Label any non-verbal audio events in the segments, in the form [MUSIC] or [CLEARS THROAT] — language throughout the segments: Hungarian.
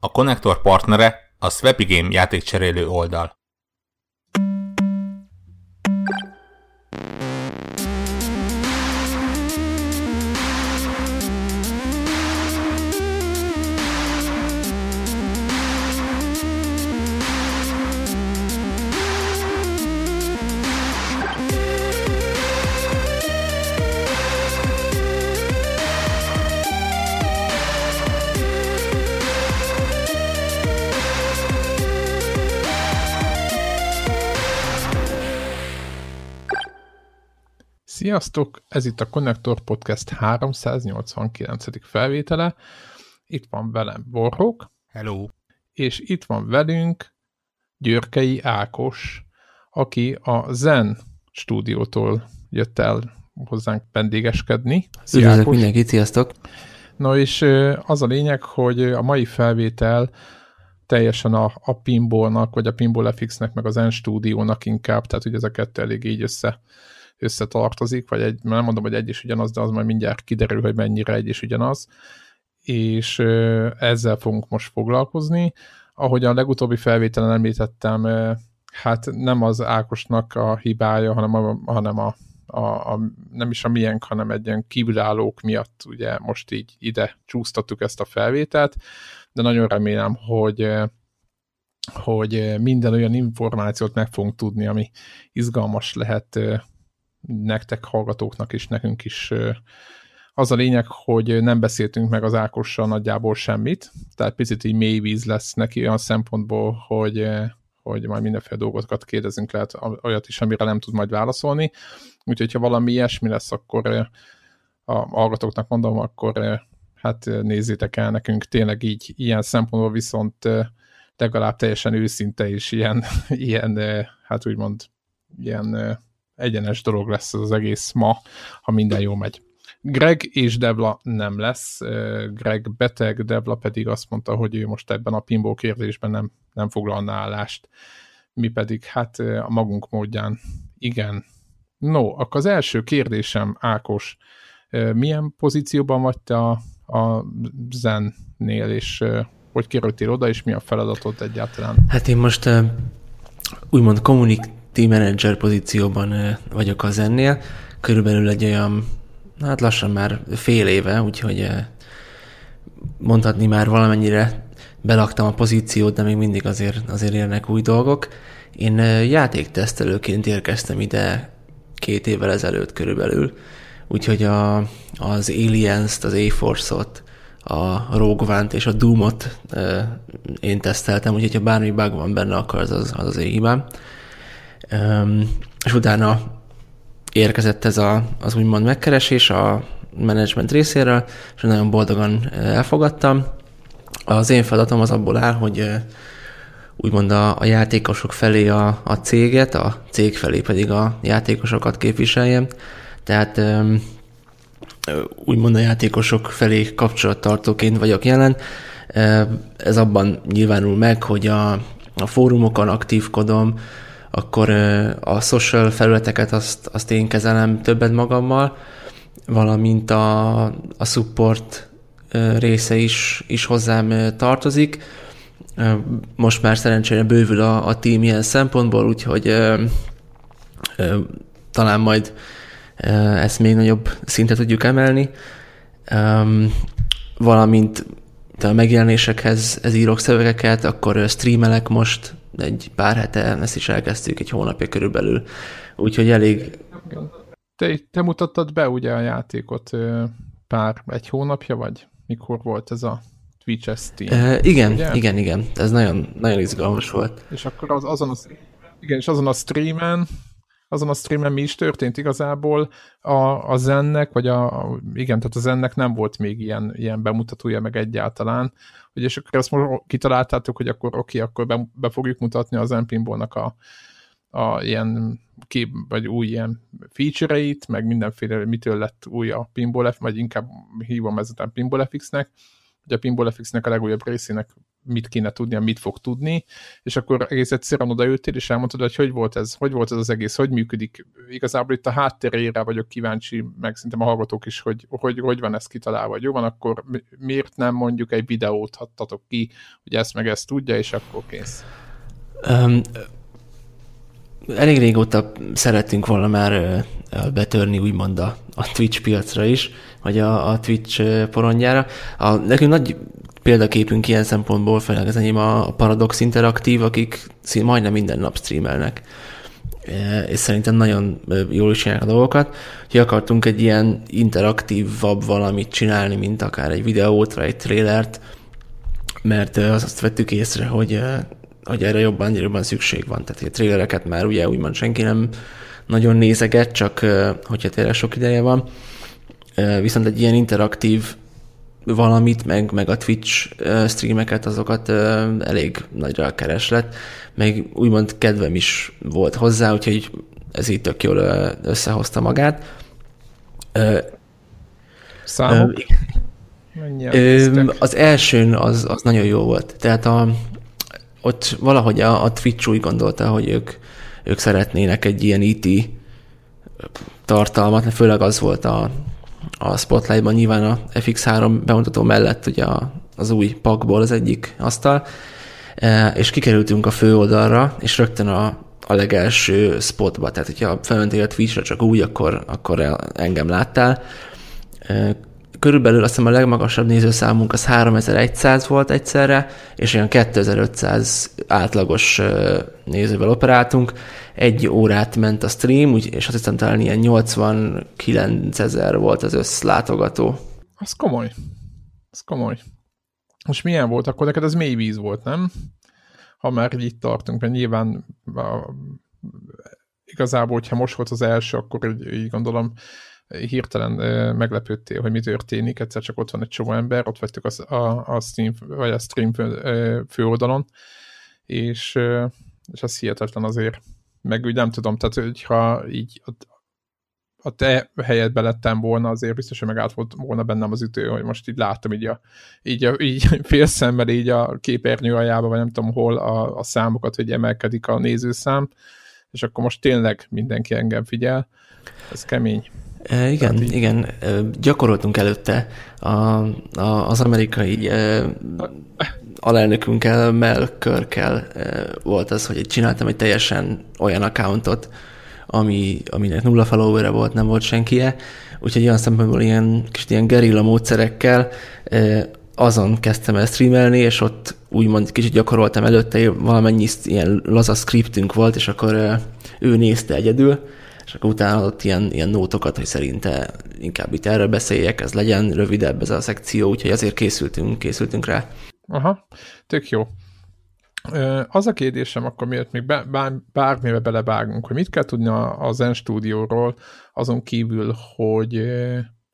A konnektor partnere a Swapy Game játékcserélő oldal. Sziasztok! Ez itt a Connector Podcast 389. felvétele. Itt van velem Borhók. Hello! És itt van velünk Györkei Ákos, aki a Zen stúdiótól jött el hozzánk vendégeskedni. Üdvözlök mindenkit, sziasztok! No és az a lényeg, hogy a mai felvétel teljesen a, a Pinballnak, vagy a Pinball FX-nek, meg a Zen stúdiónak inkább, tehát ugye ez a kettő elég így össze összetartozik, vagy egy, nem mondom, hogy egy is ugyanaz, de az majd mindjárt kiderül, hogy mennyire egy is ugyanaz, és ezzel fogunk most foglalkozni. Ahogy a legutóbbi felvételen említettem, hát nem az Ákosnak a hibája, hanem a, hanem a, a, a nem is a miénk, hanem egy ilyen kívülállók miatt ugye most így ide csúsztattuk ezt a felvételt, de nagyon remélem, hogy hogy minden olyan információt meg fogunk tudni, ami izgalmas lehet nektek hallgatóknak is, nekünk is az a lényeg, hogy nem beszéltünk meg az Ákossal nagyjából semmit, tehát picit így mély víz lesz neki olyan szempontból, hogy, hogy majd mindenféle dolgokat kérdezünk, lehet olyat is, amire nem tud majd válaszolni. Úgyhogy, ha valami ilyesmi lesz, akkor a hallgatóknak mondom, akkor hát nézzétek el nekünk tényleg így ilyen szempontból viszont legalább teljesen őszinte és ilyen, [LAUGHS] ilyen hát úgymond ilyen egyenes dolog lesz az egész ma, ha minden jó megy. Greg és Devla nem lesz. Greg beteg, Devla pedig azt mondta, hogy ő most ebben a pinball kérdésben nem, nem foglalna állást. Mi pedig hát a magunk módján igen. No, akkor az első kérdésem, Ákos, milyen pozícióban vagy te a, a Zennél, és hogy kerültél oda, és mi a feladatod egyáltalán? Hát én most úgymond kommunik team manager pozícióban vagyok az ennél, körülbelül egy olyan, hát lassan már fél éve, úgyhogy mondhatni már valamennyire belaktam a pozíciót, de még mindig azért, azért érnek új dolgok. Én játéktesztelőként érkeztem ide két évvel ezelőtt körülbelül, úgyhogy a, az Aliens-t, az A-Force-ot, a Rogue és a Doom-ot én teszteltem, úgyhogy ha bármi bug van benne, akkor az az, az, az én hibám és utána érkezett ez a, az úgymond megkeresés a menedzsment részéről, és nagyon boldogan elfogadtam. Az én feladatom az abból áll, hogy úgymond a, a játékosok felé a, a céget, a cég felé pedig a játékosokat képviseljem. Tehát úgymond a játékosok felé kapcsolattartóként vagyok jelen. Ez abban nyilvánul meg, hogy a, a fórumokon aktívkodom, akkor a social felületeket azt, azt én kezelem többet magammal, valamint a, a support része is, is hozzám tartozik. Most már szerencsére bővül a, a team ilyen szempontból, úgyhogy ö, ö, talán majd ö, ezt még nagyobb szintet tudjuk emelni. Ö, valamint a megjelenésekhez ez írok szövegeket, akkor streamelek most egy pár hete ezt is elkezdtük, egy hónapja körülbelül, úgyhogy elég... Te, te mutattad be ugye a játékot pár, egy hónapja, vagy mikor volt ez a Twitch stream? E, igen, ugye? igen, igen, ez nagyon, nagyon izgalmas volt. És akkor az, azon a, igen, és azon a streamen azon a streamen mi is történt igazából a, a zennek, vagy a, a, igen, tehát a zennek nem volt még ilyen, ilyen bemutatója meg egyáltalán, hogy és akkor ezt most kitaláltátok, hogy akkor oké, akkor be, be fogjuk mutatni az Mpinball-nak a, a ilyen kép, vagy új ilyen feature-eit, meg mindenféle, mitől lett új a Pinball F, vagy inkább hívom ezután Pinball FX-nek, hogy a Pinball FX-nek a legújabb részének mit kéne tudnia, mit fog tudni, és akkor egész egyszerűen odaültél, és elmondtad, hogy hogy volt ez, hogy volt ez az egész, hogy működik. Igazából itt a háttérére vagyok kíváncsi, meg szerintem a hallgatók is, hogy, hogy, hogy van ez kitalálva. Jó van, akkor miért nem mondjuk egy videót hattatok ki, hogy ezt meg ezt tudja, és akkor kész. Um, elég régóta szerettünk volna már betörni úgymond a, a Twitch piacra is, vagy a, a Twitch porondjára. A, nekünk nagy példaképünk ilyen szempontból, főleg az enyém a Paradox Interaktív, akik majdnem minden nap streamelnek. És szerintem nagyon jól is csinálják a dolgokat. Hogy akartunk egy ilyen interaktívabb valamit csinálni, mint akár egy videót, vagy egy trailert, mert azt vettük észre, hogy hogy erre jobban, jobban szükség van. Tehát a trailereket már ugye úgymond senki nem nagyon nézeget, csak hogyha tényleg sok ideje van. Viszont egy ilyen interaktív valamit, meg, meg a Twitch streameket, azokat elég nagyra kereslet, meg úgymond kedvem is volt hozzá, úgyhogy ez így tök jól összehozta magát. Számok? az elsőn az, az nagyon jó volt. Tehát a, ott valahogy a, a Twitch úgy gondolta, hogy ők, ők szeretnének egy ilyen IT e tartalmat, főleg az volt a, a Spotlightban nyilván a FX3 bemutató mellett ugye az új pakból az egyik asztal, e, és kikerültünk a főoldalra, és rögtön a, a legelső spotba, tehát hogyha felmentél a Twitch-re csak úgy, akkor, akkor engem láttál. Körülbelül azt hiszem a legmagasabb nézőszámunk az 3100 volt egyszerre, és olyan 2500 átlagos nézővel operáltunk. Egy órát ment a stream, úgy, és azt hiszem talán ilyen 89 ezer volt az összlátogató. Az komoly. Az komoly. Most milyen volt? Akkor neked ez mély víz volt, nem? Ha már itt tartunk, mert nyilván a, igazából, hogyha most volt az első, akkor így, így gondolom hirtelen meglepődtél, hogy mi történik, egyszer csak ott van egy csomó ember, ott vagytok a, a, a stream, vagy a stream fő, főoldalon, és, és az hihetetlen azért, meg úgy nem tudom, tehát hogyha így a, a te helyedbe lettem volna, azért biztos, hogy megállt volt volna bennem az ütő, hogy most így láttam így, a, így, a, így [LAUGHS] fél szemmel így a képernyő ajába, vagy nem tudom hol a, a számokat, hogy emelkedik a nézőszám, és akkor most tényleg mindenki engem figyel. Ez kemény. E, igen, Tehát igen. Gyakoroltunk előtte a, a, az amerikai e, alelnökünkkel, Mel Körkel e, volt az, hogy csináltam egy teljesen olyan accountot, ami, aminek nulla follower volt, nem volt senkie, úgyhogy olyan szempontból ilyen kis ilyen gerilla módszerekkel e, azon kezdtem el streamelni, és ott úgymond kicsit gyakoroltam előtte, valamennyi ilyen laza scriptünk volt, és akkor ő nézte egyedül, és akkor utána adott ilyen, ilyen nótokat, hogy szerinte inkább itt erről beszéljek, ez legyen rövidebb ez a szekció, úgyhogy azért készültünk, készültünk rá. Aha, tök jó. Az a kérdésem akkor, miért még bár, bármibe belevágunk, hogy mit kell tudni a Zen stúdióról, azon kívül, hogy,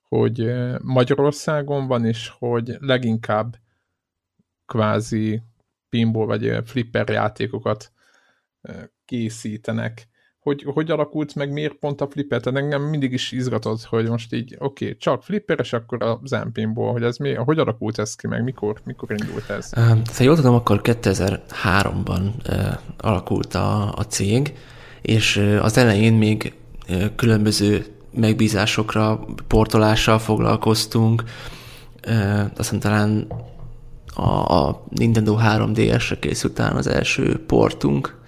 hogy Magyarországon van, és hogy leginkább kvázi pinball vagy flipper játékokat készítenek hogy, hogy alakult meg, miért pont a flipper? Tehát engem mindig is izgatott, hogy most így, oké, okay, csak flipper, és akkor a Zampinból, hogy ez mi, hogy alakult ez ki, meg mikor, mikor indult ez? Ha jól tudom, akkor 2003-ban uh, alakult a, a cég, és az elején még különböző megbízásokra, portolással foglalkoztunk, aztán talán a, a Nintendo 3DS-re készült talán az első portunk,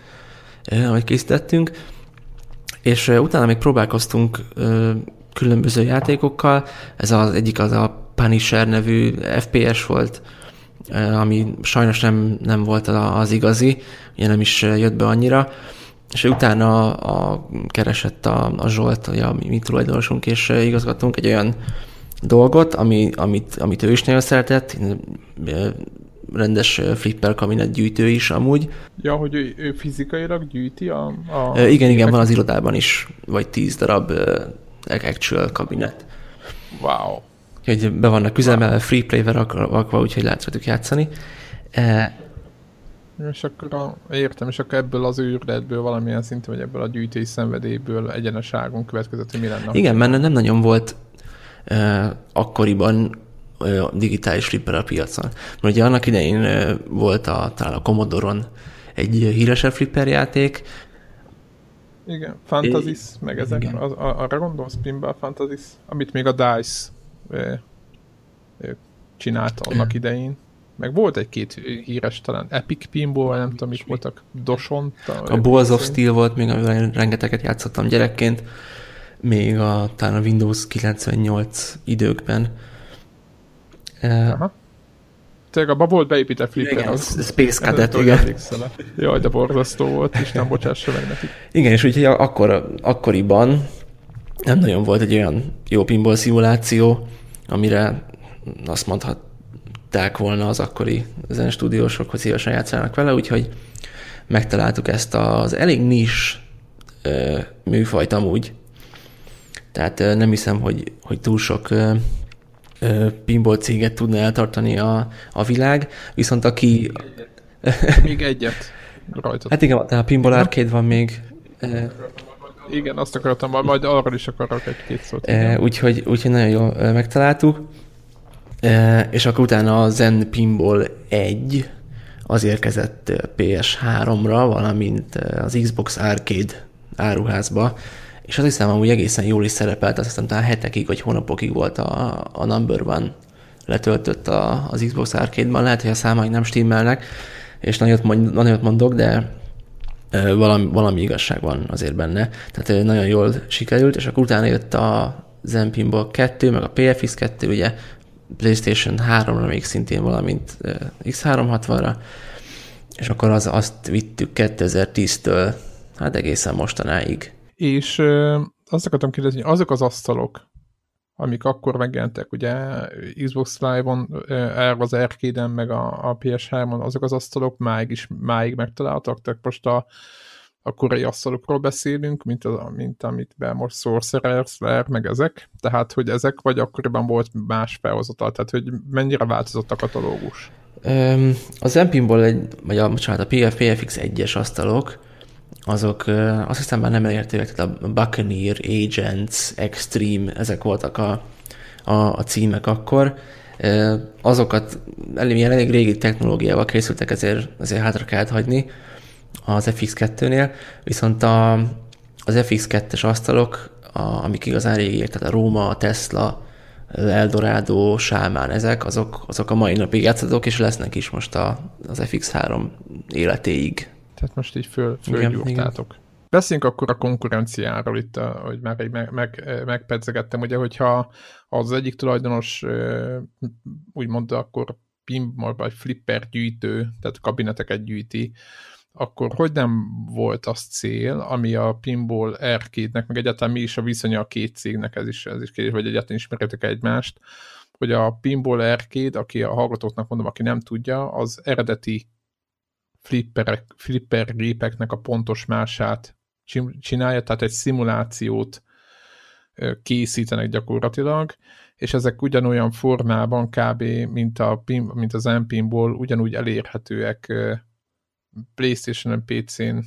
amit készítettünk, és utána még próbálkoztunk különböző játékokkal, ez az egyik az a Punisher nevű FPS volt, ami sajnos nem, nem volt az igazi, ugye nem is jött be annyira, és utána a, a keresett a, a Zsolt, ugye, a mi tulajdonosunk és igazgatunk egy olyan dolgot, ami, amit, amit ő is nagyon szeretett, rendes flipper kabinet gyűjtő is amúgy. Ja, hogy ő, ő fizikailag gyűjti a... a igen, igen, van az irodában is, vagy tíz darab actual kabinet. Wow. Hogy be vannak üzemelve, wow. free play-vel rakva, úgyhogy lehet tudjuk játszani. És akkor a, értem, és akkor ebből az űrletből valamilyen szinten, vagy ebből a gyűjtői szenvedélyből egyenes ágon következett, hogy mi lenne? Igen, mert nem nagyon volt akkoriban digitális flipper a piacon. Mert ugye annak idején volt a, talán a Commodore-on egy híresebb flipper játék. Igen, Fantasys, é, meg ezek, igen. Az, arra gondolsz, Pinball Fantasys, amit még a DICE csinált annak idején. Meg volt egy-két híres, talán Epic Pinball, nem tudom, mit voltak, Doson. A Balls of Steel volt még, amivel rengeteget játszottam gyerekként, még a, talán a Windows 98 időkben. Aha. Tényleg abban volt beépített flipper. Igen, az, Space Cadet, igen. Jaj, de borzasztó volt, Isten bocsássa meg nekik. Igen, és úgyhogy akkor, akkoriban nem nagyon volt egy olyan jó pinball szimuláció, amire azt mondhatták volna az akkori zenestúdiósok, hogy szívesen játszanak vele, úgyhogy megtaláltuk ezt az elég nis műfajt amúgy. Tehát nem hiszem, hogy, hogy túl sok pinball céget tudna eltartani a, a világ, viszont aki... Még egyet rajta. Hát igen, a Pinball Arcade van még. Igen, azt akartam, majd arról is akarok egy-két szót. Úgyhogy, úgyhogy nagyon jól megtaláltuk. És akkor utána a Zen Pinball 1 az érkezett PS3-ra, valamint az Xbox Arcade áruházba, és azt hiszem, amúgy egészen jól is szerepelt, azt hiszem talán hetekig vagy hónapokig volt a, a Number One letöltött a, az Xbox Arcade-ban, lehet, hogy a számai nem stimmelnek, és nagyot, mond, nagyot mondok, de valami, valami igazság van azért benne. Tehát nagyon jól sikerült, és akkor utána jött a Zen Pinball 2, meg a PFX 2, ugye PlayStation 3-ra még szintén, valamint X360-ra, és akkor az, azt vittük 2010-től, hát egészen mostanáig. És azt akartam kérdezni, azok az asztalok, amik akkor megjelentek, ugye Xbox Live-on, az arcade meg a, a PS3-on, azok az asztalok máig is máig megtaláltak, tehát most a, a korai asztalokról beszélünk, mint, a, mint amit be most Sorcerer, Slayer, meg ezek, tehát hogy ezek, vagy akkoriban volt más felhozatal, tehát hogy mennyire változott a katalógus? Az Empinból egy, vagy a, bocsánat, a PF, PFX 1-es asztalok, azok azt hiszem már nem elérhetőek, tehát a Buccaneer, Agents, Extreme, ezek voltak a, a, a címek akkor. Azokat elég, elég régi technológiával készültek, ezért, ezért hátra kellett hagyni az FX2-nél, viszont a, az FX2-es asztalok, a, amik igazán régiek, tehát a Róma, a Tesla, Eldorado, Sámán, ezek, azok, azok a mai napig játszhatók, és lesznek is most a, az FX3 életéig. Tehát most így föl, fölgyúrtátok. Beszéljünk akkor a konkurenciáról itt, hogy már egy meg, meg, megpedzegettem, ugye, hogyha az egyik tulajdonos úgymond akkor pinball vagy flipper gyűjtő, tehát kabineteket gyűjti, akkor hogy nem volt az cél, ami a Pinball Arcade-nek, meg egyáltalán mi is a viszonya a két cégnek, ez is, ez is kérdés, vagy egyáltalán ismerjétek egymást, hogy a Pinball Arcade, aki a hallgatóknak mondom, aki nem tudja, az eredeti flipperek, flipper gépeknek a pontos mását csinálja, tehát egy szimulációt készítenek gyakorlatilag, és ezek ugyanolyan formában kb. mint, a, mint az M-pinból ugyanúgy elérhetőek Playstation-en, PC-n,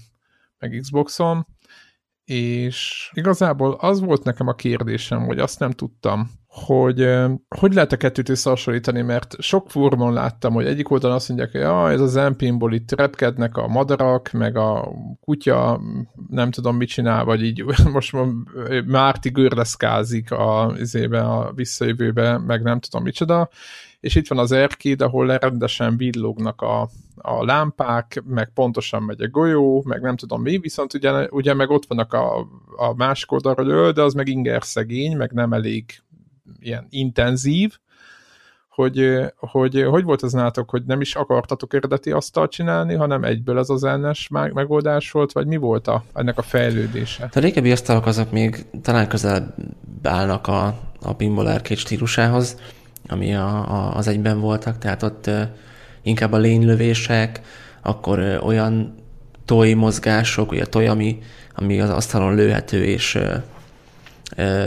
meg Xboxon, és igazából az volt nekem a kérdésem, hogy azt nem tudtam, hogy hogy lehet a kettőt összehasonlítani, mert sok fórumon láttam, hogy egyik oldalon azt mondják, hogy ja, ez az MP-ból itt repkednek a madarak, meg a kutya nem tudom mit csinál, vagy így [LAUGHS] most Márti gördeszkázik a, a visszajövőbe, meg nem tudom micsoda, és itt van az erkéd, ahol rendesen villognak a, a lámpák, meg pontosan megy a golyó, meg nem tudom mi, viszont ugye, ugye meg ott vannak a, a másik oldalra, hogy de az meg inger szegény, meg nem elég ilyen intenzív, hogy, hogy hogy volt ez nálatok, hogy nem is akartatok eredeti asztalt csinálni, hanem egyből ez az ennes megoldás volt, vagy mi volt a, ennek a fejlődése? A régebbi asztalok azok még talán közel állnak a, a pinball arcade stílusához, ami a, a, az egyben voltak, tehát ott inkább a lénylövések, akkor olyan toy mozgások, ugye toy, ami, ami az asztalon lőhető és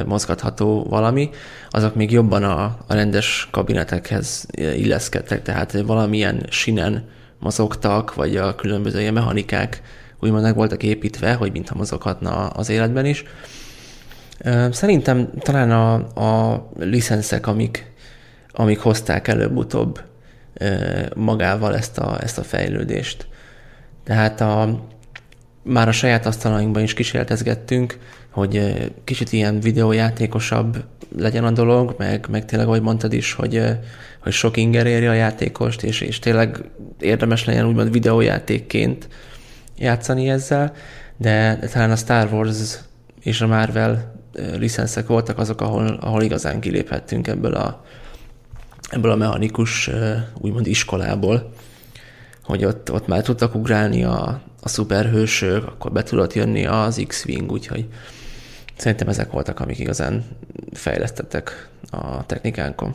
mozgatható valami, azok még jobban a, a rendes kabinetekhez illeszkedtek, tehát valamilyen sinen mozogtak, vagy a különböző ilyen mechanikák úgymond meg voltak építve, hogy mintha mozoghatna az életben is. Szerintem talán a, a licenszek, amik, amíg hozták előbb-utóbb magával ezt a, ezt a fejlődést. Tehát a, már a saját asztalainkban is kísérletezgettünk, hogy kicsit ilyen videójátékosabb legyen a dolog, meg, meg tényleg, ahogy mondtad is, hogy, hogy sok inger érje a játékost, és, és tényleg érdemes legyen úgymond videójátékként játszani ezzel, de, de talán a Star Wars és a Marvel licenszek voltak azok, ahol, ahol igazán kiléphettünk ebből a, ebből a mechanikus úgymond iskolából, hogy ott, ott már tudtak ugrálni a, a szuperhősök, akkor be tudott jönni az X-Wing, úgyhogy szerintem ezek voltak, amik igazán fejlesztettek a technikánkon.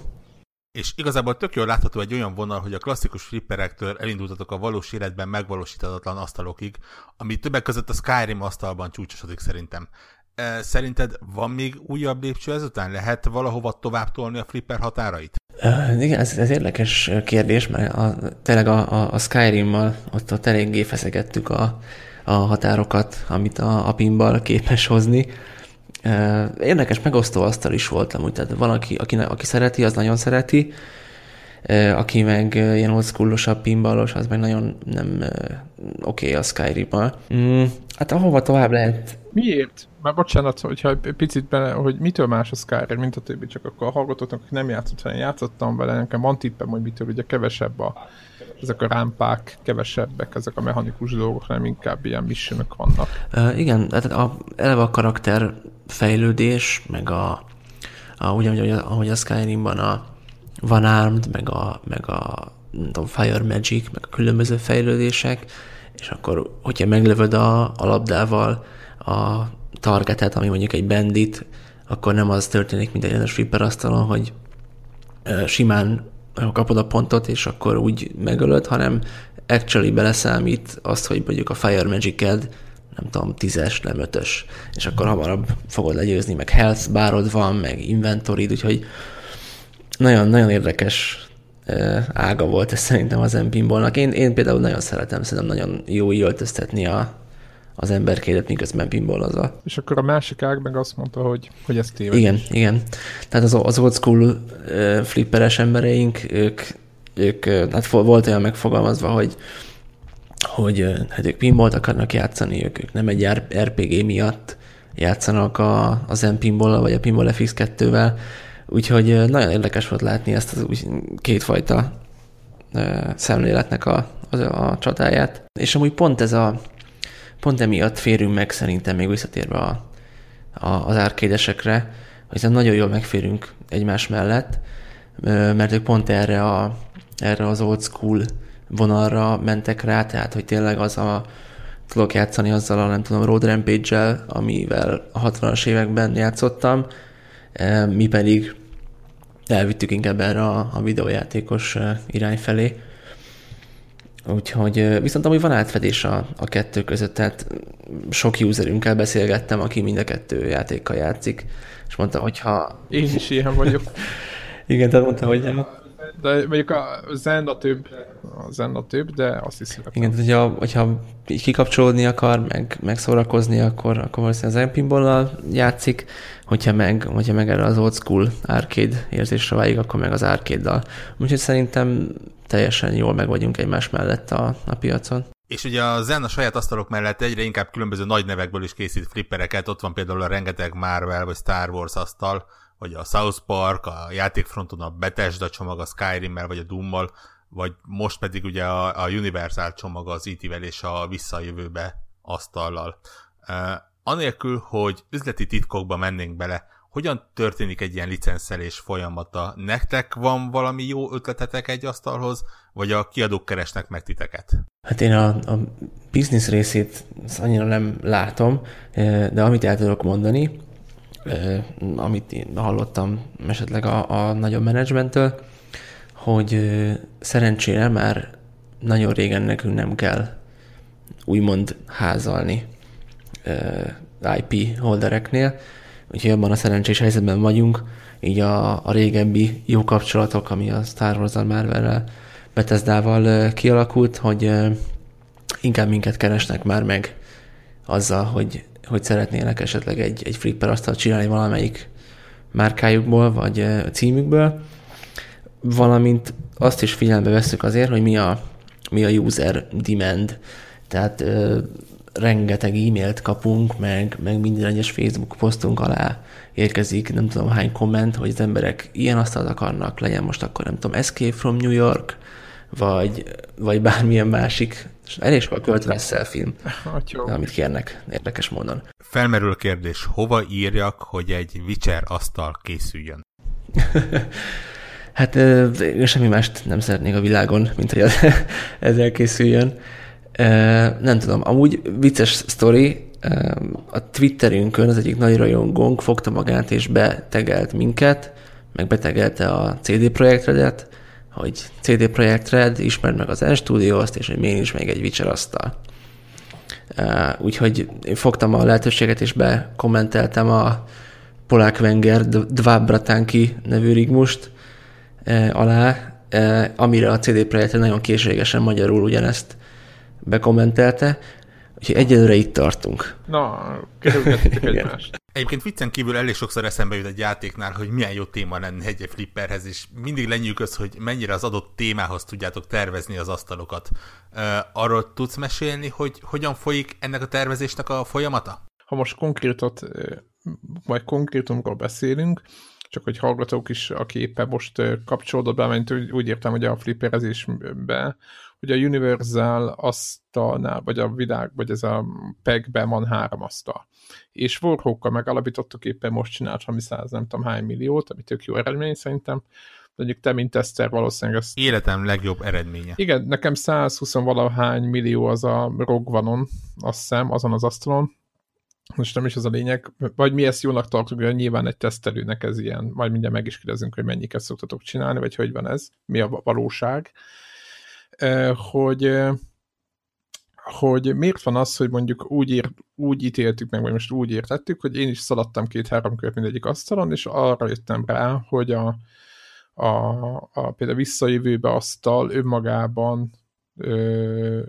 És igazából tök jól látható egy olyan vonal, hogy a klasszikus flipperektől elindultatok a valós életben megvalósíthatatlan asztalokig, ami többek között a Skyrim asztalban csúcsosodik szerintem. Szerinted van még újabb lépcső ezután? Lehet valahova tovább tolni a flipper határait? Uh, igen, ez, ez érdekes kérdés, mert a, tényleg a, a, a Skyrim-mal ott, ott eléggé feszegettük a, a határokat, amit a, a pinball képes hozni. Érdekes megosztó asztal is voltam, úgy, tehát valaki, aki, aki szereti, az nagyon szereti, aki meg ilyen oldschoolosabb pinballos, az meg nagyon nem oké okay a Skyrim-mal. Mm, hát ahova tovább lehet Miért? Már bocsánat, hogyha picit bele, hogy mitől más a Skyrim, mint a többi, csak akkor a hallgatóknak, nem játszott vele, játszottam vele, nekem van tippem, hogy mitől ugye kevesebb a, ezek a rámpák, kevesebbek, ezek a mechanikus dolgok, nem inkább ilyen missionok vannak. Uh, igen, tehát a, eleve a karakter fejlődés, meg a, a ugyanúgy, ahogy a Skyrimban a Van Armed, meg a, meg a tudom, Fire Magic, meg a különböző fejlődések, és akkor, hogyha meglövöd a, a labdával, a targetet, ami mondjuk egy bandit, akkor nem az történik, mint egy rendes flipper asztalon, hogy simán kapod a pontot, és akkor úgy megölöd, hanem actually beleszámít azt, hogy mondjuk a Fire magic nem tudom, tízes, nem ötös, és akkor hamarabb fogod legyőzni, meg health bárod van, meg inventory úgyhogy nagyon-nagyon érdekes ága volt ez szerintem az Empinbolnak. Én, én például nagyon szeretem, szerintem nagyon jó öltöztetni a, az emberkédet, miközben pinballozva. És akkor a másik ág meg azt mondta, hogy, hogy ez téved. Igen, igen. Tehát az, az old school uh, flipperes embereink, ők, ők hát volt olyan megfogalmazva, hogy hogy hát ők pinballt akarnak játszani, ők, ők nem egy RPG miatt játszanak a, az M-pinball vagy a Pinball FX2-vel, úgyhogy nagyon érdekes volt látni ezt az úgy kétfajta szemléletnek a, a, a csatáját. És amúgy pont ez a, pont emiatt férünk meg szerintem még visszatérve a, a, az árkédesekre, hogy nagyon jól megférünk egymás mellett, mert ők pont erre, a, erre az old school vonalra mentek rá, tehát hogy tényleg az a tudok játszani azzal a nem tudom, Road Rampage-el, amivel a 60-as években játszottam, mi pedig elvittük inkább erre a, a videójátékos irány felé. Úgyhogy viszont amúgy van átfedés a, a kettő között, tehát sok userünkkel beszélgettem, aki mind a kettő játékkal játszik, és mondta, hogy ha... Én is ilyen vagyok. Igen, tehát mondta, hogy... De mondjuk a Zen a több, a Zen a több, de azt is szeretem. Igen, hogyha, hogyha kikapcsolódni akar, meg, meg szórakozni, akkor, akkor valószínűleg az pinball játszik, hogyha meg, hogyha meg erre az old school arcade érzésre válik, akkor meg az arcade-dal. Úgyhogy szerintem teljesen jól meg vagyunk egymás mellett a, a piacon. És ugye a Zen a saját asztalok mellett egyre inkább különböző nagy nevekből is készít flippereket, ott van például a rengeteg Marvel vagy Star Wars asztal, vagy a South Park, a játékfronton a Bethesda csomag a Skyrimmel vagy a Doommal, vagy most pedig ugye a, a Universal csomag az IT-vel és a visszajövőbe asztallal. Anélkül, hogy üzleti titkokba mennénk bele, hogyan történik egy ilyen licenszelés folyamata? Nektek van valami jó ötletetek egy asztalhoz, vagy a kiadók keresnek meg titeket? Hát én a, a biznisz részét annyira nem látom, de amit el tudok mondani, amit én hallottam esetleg a, a nagyobb menedzsmenttől, hogy szerencsére már nagyon régen nekünk nem kell úgymond házalni IP holdereknél, úgyhogy abban a szerencsés helyzetben vagyunk, így a, a régebbi jó kapcsolatok, ami a Star Wars-al, Marvel-rel, Bethesda-val kialakult, hogy inkább minket keresnek már meg azzal, hogy, hogy szeretnének esetleg egy, egy flipper asztalt csinálni valamelyik márkájukból, vagy címükből. Valamint azt is figyelembe veszük azért, hogy mi a, mi a user demand. Tehát ö, rengeteg e-mailt kapunk, meg, meg minden egyes Facebook posztunk alá érkezik, nem tudom hány komment, hogy az emberek ilyen asztalt akarnak, legyen most akkor nem tudom, Escape from New York, vagy, vagy bármilyen másik, és elég sok a Kurt film, amit kérnek érdekes módon. Felmerül a kérdés, hova írjak, hogy egy Witcher asztal készüljön? [LAUGHS] hát semmi mást nem szeretnék a világon, mint hogy ez [LAUGHS] elkészüljön. Nem tudom, amúgy vicces sztori, a Twitterünkön az egyik nagy rajongónk fogta magát és betegelt minket, meg betegelte a CD Projektredet, hogy CD Projekt Red, ismerd meg az studio azt, és hogy miért is még egy Witcher asztal. Úgyhogy én fogtam a lehetőséget, és bekommenteltem a Polák Wenger Dvábratánki nevű rigmust alá, amire a CD Projekt nagyon készségesen magyarul ugyanezt bekommentelte, úgyhogy egyelőre itt tartunk. Na, kerülgetjük egymást. Egyébként viccen kívül elég sokszor eszembe jut egy játéknál, hogy milyen jó téma lenne egy flipperhez, és mindig lenyűgöz, hogy mennyire az adott témához tudjátok tervezni az asztalokat. Uh, arról tudsz mesélni, hogy hogyan folyik ennek a tervezésnek a folyamata? Ha most konkrétot, vagy konkrétumról beszélünk, csak hogy hallgatók is, aki éppen most kapcsolódott be, mert úgy értem, hogy a flipperezésbe, hogy a Universal asztalnál, vagy a világ, vagy ez a PEG-ben van három asztal. És Warhawkkal megalapítottuk éppen most csinált, ami száz nem tudom hány milliót, ami tök jó eredmény szerintem. Mondjuk te, mint teszter, valószínűleg ezt... Életem legjobb eredménye. Igen, nekem 120 valahány millió az a Rogvanon, azt hiszem, azon az asztalon, most nem is az a lényeg, vagy mi ezt jónak tartunk, hogy nyilván egy tesztelőnek ez ilyen, majd mindjárt meg is kérdezünk, hogy mennyiket szoktatok csinálni, vagy hogy van ez, mi a valóság, hogy hogy miért van az, hogy mondjuk úgy, ír, úgy ítéltük meg, vagy most úgy értettük, hogy én is szaladtam két-három kört mindegyik asztalon, és arra jöttem rá, hogy a, a, a például visszajövőbe asztal önmagában ö,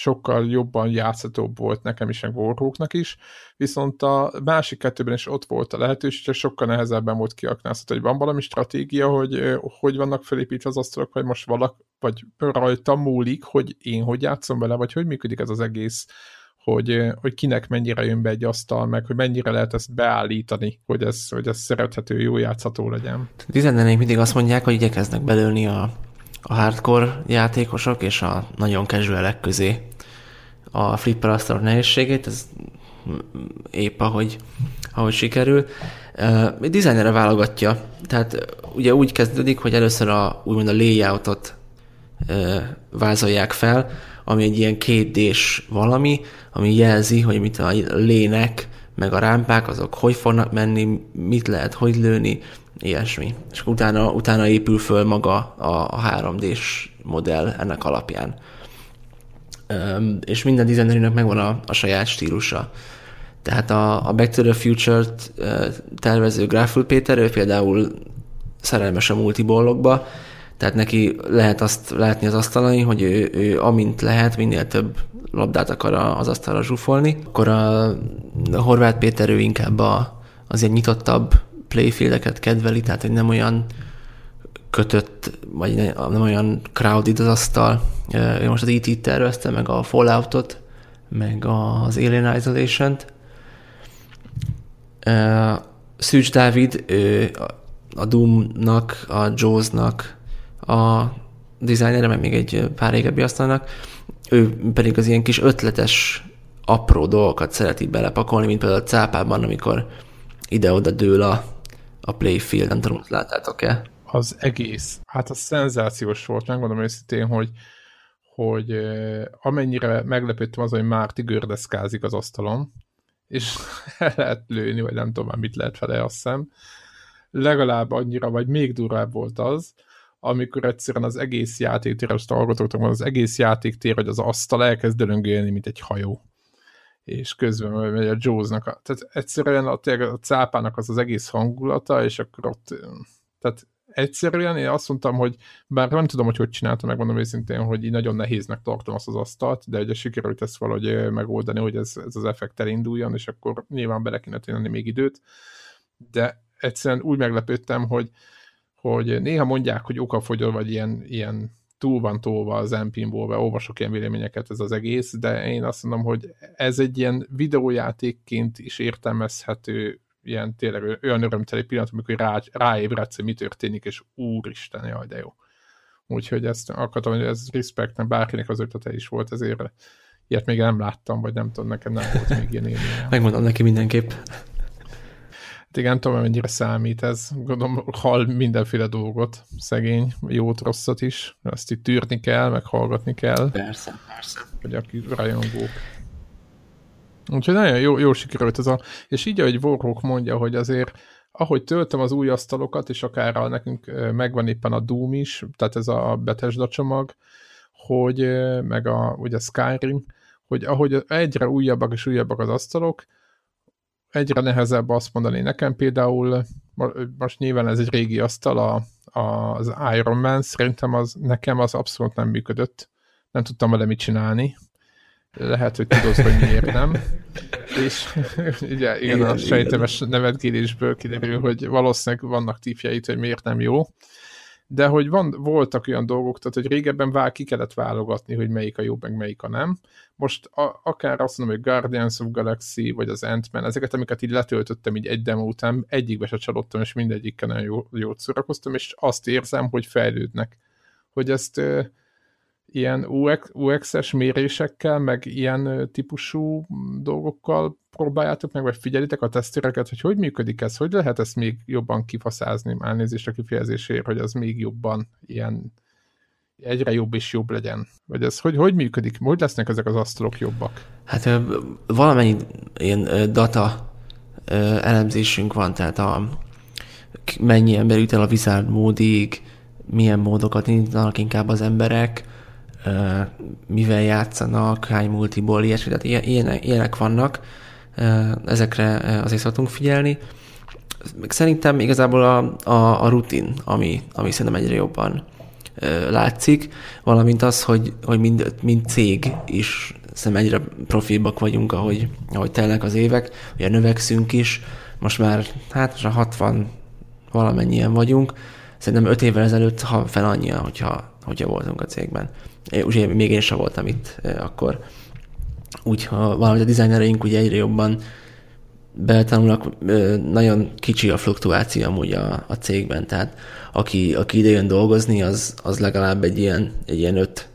sokkal jobban játszhatóbb volt nekem is, meg Warhawknak is, viszont a másik kettőben is ott volt a lehetőség, csak sokkal nehezebben volt kiaknázható, hogy van valami stratégia, hogy hogy vannak felépítve az asztalok, vagy most valak, vagy rajta múlik, hogy én hogy játszom vele, vagy hogy működik ez az egész, hogy, hogy kinek mennyire jön be egy asztal, meg hogy mennyire lehet ezt beállítani, hogy ez, hogy ez szerethető, jó játszható legyen. Dizennenék mindig azt mondják, hogy igyekeznek belőni a, a hardcore játékosok és a nagyon casualek közé a flipper asztalok nehézségét, ez épp ahogy, ahogy sikerül. Uh, designerre válogatja, tehát ugye úgy kezdődik, hogy először a, úgymond a layoutot vázolják fel, ami egy ilyen kétdés valami, ami jelzi, hogy mit a lének, meg a rámpák, azok hogy fognak menni, mit lehet hogy lőni, ilyesmi. És utána, utána épül föl maga a, a 3D-s modell ennek alapján és minden designernek megvan a, a saját stílusa. Tehát a, a Back to the Future-t tervező Gráfül Péter, ő például szerelmes a multibollokba, tehát neki lehet azt látni az asztalai, hogy ő, ő amint lehet, minél több labdát akar az asztalra zsúfolni. Akkor a, a Horváth Péter ő inkább a, az ilyen nyitottabb playfieldeket kedveli, tehát hogy nem olyan kötött, vagy nem olyan crowded az asztal. Én most az E.T. tervezte, meg a Falloutot, meg az Alien Isolation-t. Szűcs Dávid, ő a Doom-nak, a Jaws-nak a designer, meg még egy pár régebbi asztalnak, ő pedig az ilyen kis ötletes, apró dolgokat szereti belepakolni, mint például a cápában, amikor ide-oda dől a, a playfield, nem tudom, láttátok-e? az egész, hát az szenzációs volt, megmondom őszintén, hogy, hogy amennyire meglepődtem az, hogy Márti gördeszkázik az asztalon, és [LAUGHS] el lehet lőni, vagy nem tudom már mit lehet fele, azt hiszem. Legalább annyira, vagy még durvább volt az, amikor egyszerűen az egész játéktér, most hallgatóknak van, az egész játéktér, hogy az asztal elkezd dölöngélni, mint egy hajó. És közben megy a Jaws-nak. A, tehát egyszerűen a, a cápának az az egész hangulata, és akkor ott, tehát egyszerűen én azt mondtam, hogy bár nem tudom, hogy hogy csináltam, megmondom őszintén, hogy így nagyon nehéznek tartom azt az asztalt, de ugye sikerült ezt valahogy megoldani, hogy ez, ez az effekt elinduljon, és akkor nyilván bele kéne tenni még időt, de egyszerűen úgy meglepődtem, hogy hogy néha mondják, hogy okafogyó, vagy ilyen, ilyen túl van tolva az MP-ból, olvasok ilyen véleményeket ez az egész, de én azt mondom, hogy ez egy ilyen videójátékként is értelmezhető ilyen tényleg olyan örömteli pillanat, amikor rá, ráébredsz, hogy mi történik, és úristen, jaj, de jó. Úgyhogy ezt akartam, hogy ez respect, bárkinek az ötlete is volt, ezért ilyet még nem láttam, vagy nem tudom, nekem nem volt még ilyen élmény. Megmondom neki mindenképp. Hát igen, nem tudom, mennyire számít ez. Gondolom, hall mindenféle dolgot, szegény, jót, rosszat is. Azt itt tűrni kell, meg hallgatni kell. Persze, persze. Vagy aki rajongók. Úgyhogy nagyon jó, jó sikerült ez a... És így, ahogy Warhawk mondja, hogy azért ahogy töltöm az új asztalokat, és akár a, nekünk megvan éppen a Doom is, tehát ez a Bethesda csomag, hogy meg a, ugye Skyrim, hogy ahogy egyre újabbak és újabbak az asztalok, egyre nehezebb azt mondani. Nekem például, most nyilván ez egy régi asztal, a, a, az Iron Man, szerintem az, nekem az abszolút nem működött. Nem tudtam vele mit csinálni. Lehet, hogy tudod, hogy miért nem. [LAUGHS] És [LAUGHS] ugye, igen, igen a sejtemes nevetgélésből kiderül, hogy valószínűleg vannak típjeit, hogy miért nem jó de hogy van, voltak olyan dolgok, tehát hogy régebben vál, ki kellett válogatni, hogy melyik a jó, meg melyik a nem. Most a, akár azt mondom, hogy Guardians of Galaxy, vagy az Ant-Man, ezeket, amiket így letöltöttem így egy demo után, egyikbe se csalódtam, és mindegyikkel nagyon jó, jót szórakoztam, és azt érzem, hogy fejlődnek. Hogy ezt ilyen UX, UX-es mérésekkel, meg ilyen típusú dolgokkal próbáljátok meg, vagy figyelitek a tesztéreket, hogy hogy működik ez, hogy lehet ezt még jobban kifaszázni, elnézést a kifejezésért, hogy az még jobban ilyen egyre jobb és jobb legyen? Vagy ez hogy, hogy működik? Hogy lesznek ezek az asztalok jobbak? Hát valamennyi ilyen data elemzésünk van, tehát a, mennyi ember jut el a wizard módig, milyen módokat indítanak inkább az emberek, mivel játszanak, hány multiból, ilyesmi, tehát ilyenek, ilyenek vannak, ezekre azért szoktunk figyelni. Szerintem igazából a, a, a rutin, ami, ami szerintem egyre jobban látszik, valamint az, hogy, hogy mind, mind cég is szerintem egyre profibbak vagyunk, ahogy, ahogy telnek az évek, ugye növekszünk is, most már hát most a 60 valamennyien vagyunk, szerintem 5 évvel ezelőtt ha fel annyian, hogyha, hogyha voltunk a cégben. Ugye még én sem voltam itt akkor. Úgyhogy valahogy a dizájnereink ugye egyre jobban betanulnak, nagyon kicsi a fluktuáció amúgy a, a cégben, tehát aki, aki ide jön dolgozni, az, az legalább egy ilyen, egy ilyen öt,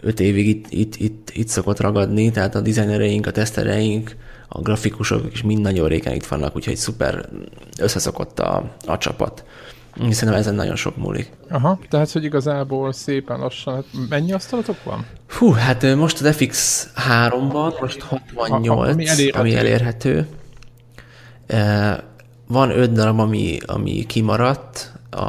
öt évig itt, itt, itt, itt szokott ragadni, tehát a dizájnereink, a tesztereink, a grafikusok is mind nagyon régen itt vannak, úgyhogy szuper összeszokott a, a csapat. Szerintem ezen nagyon sok múlik. Aha, tehát hogy igazából szépen lassan, hát mennyi asztalatok van? Fú, hát most az FX 3-ban, most 68, a, ami elérhető. Ami elérhető. Van öt darab, ami, ami kimaradt, a,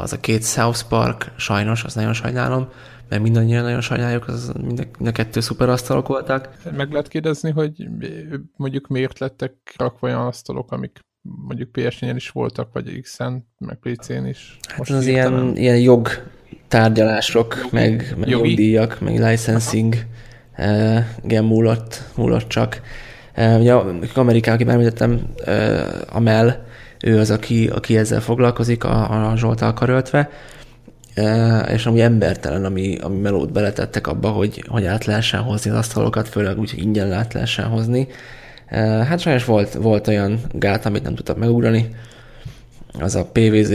az a két South Park, sajnos, azt nagyon sajnálom, mert mindannyian nagyon sajnáljuk, az mind a, mind a kettő szuper asztalok voltak. Meg lehet kérdezni, hogy mondjuk miért lettek rakva olyan asztalok, amik mondjuk ps is voltak, vagy X-en, meg PC-n is. Hát Most az ilyen, ilyen jog tárgyalások, jogi, meg, meg jogi? jogdíjak, meg licensing uh, igen, múlott, múlott csak. Uh, ugye Amerikában, aki említettem, uh, a Mel, ő az, aki, aki ezzel foglalkozik, a, a Zsoltal karöltve, uh, és ami embertelen, ami, ami melót beletettek abba, hogy, hogy át lehessen hozni az asztalokat, főleg úgy, hogy ingyen át lehessen hozni. Hát sajnos volt, volt olyan gát, amit nem tudtak megugrani, az a PVZ,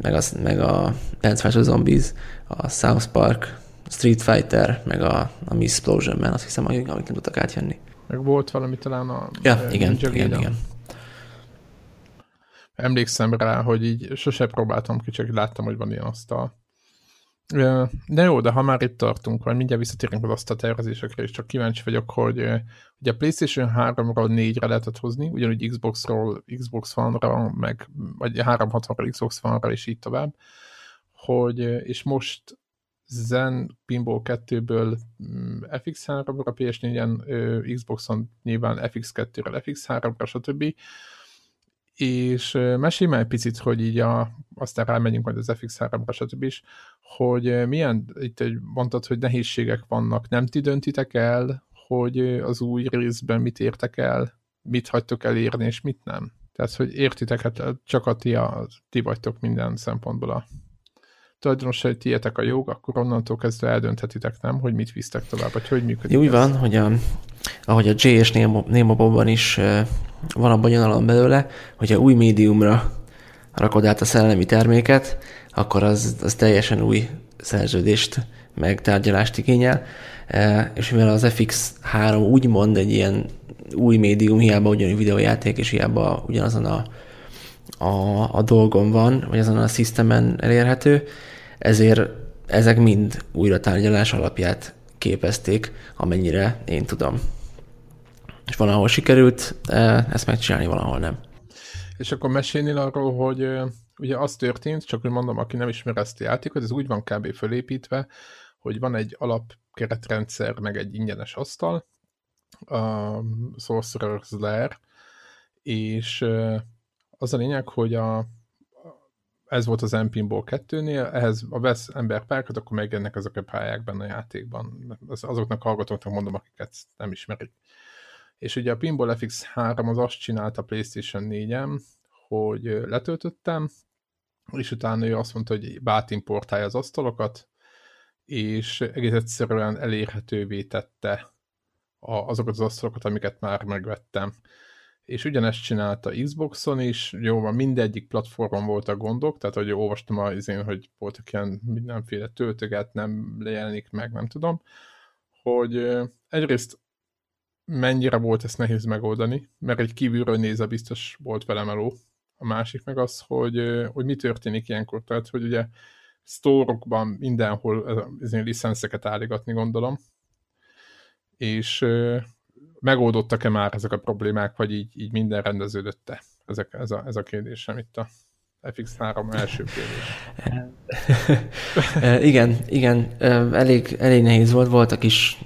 meg, az, meg a Dance. Zombies, a South Park, Street Fighter, meg a, a Miss Explosion Man, azt hiszem, amit nem tudtak átjönni. Meg volt valami talán a... Ja, igen, igen, igen, igen. Emlékszem rá, hogy így sose próbáltam ki, csak láttam, hogy van ilyen asztal. De jó, de ha már itt tartunk, vagy mindjárt visszatérünk az azt a tervezésekre, és csak kíváncsi vagyok, hogy ugye a PlayStation 3-ról 4-re lehetett hozni, ugyanúgy Xbox-ról Xbox One-ra, meg, vagy 360-ra Xbox One-ra, és így tovább, hogy, és most Zen Pinball 2-ből mm, FX3-ra, PS4-en, Xboxon nyilván FX2-re, FX3-ra, stb és mesélj már egy picit, hogy így a, aztán rámegyünk majd az FX3-ra, stb. is, hogy milyen, itt mondtad, hogy nehézségek vannak, nem ti döntitek el, hogy az új részben mit értek el, mit hagytok elérni, és mit nem? Tehát, hogy értitek, hát csak a ti, a, ti vagytok minden szempontból a tulajdonosai tietek a jog, akkor onnantól kezdve eldönthetitek, nem, hogy mit visztek tovább, vagy hogy működik. Úgy van, hogy a, ahogy a J és Nemo, is van a bonyolalom belőle, hogyha új médiumra rakod át a szellemi terméket, akkor az, az teljesen új szerződést, meg tárgyalást igényel, és mivel az FX3 úgymond egy ilyen új médium, hiába ugyanúgy videójáték, és hiába ugyanazon a, a, a dolgon van, vagy azon a szisztemen elérhető, ezért ezek mind újra tárgyalás alapját képezték, amennyire én tudom. És valahol sikerült e, ezt megcsinálni, valahol nem. És akkor mesélnél arról, hogy ugye az történt, csak hogy mondom, aki nem ismer ezt a játékot, ez úgy van kb. fölépítve, hogy van egy alapkeretrendszer, meg egy ingyenes asztal, a Sorcerer's Lair, és az a lényeg, hogy a, ez volt az Empinból 2-nél, ehhez a vesz ember pályákat, akkor megjelennek ezek a pályák benne a játékban. Az, azoknak hallgatóknak mondom, akiket nem ismerik. És ugye a Pinball FX3 az azt csinálta PlayStation 4-en, hogy letöltöttem, és utána ő azt mondta, hogy bátimportálja az asztalokat, és egész egyszerűen elérhetővé tette azokat az asztalokat, amiket már megvettem. És ugyanezt csinálta Xboxon is, jó, van mindegyik platformon voltak gondok, tehát hogy olvastam az én, hogy voltak ilyen mindenféle töltöget, nem lejelenik meg, nem tudom, hogy egyrészt mennyire volt ezt nehéz megoldani, mert egy kívülről nézve biztos volt vele meló. A másik meg az, hogy, hogy mi történik ilyenkor, tehát hogy ugye sztórokban mindenhol licenszeket állígatni gondolom, és megoldottak-e már ezek a problémák, vagy így, így minden rendeződött-e? Ezek, ez, a, ez a kérdésem itt a FX3 első kérdés. [LAUGHS] igen, igen, elég, elég nehéz volt, voltak is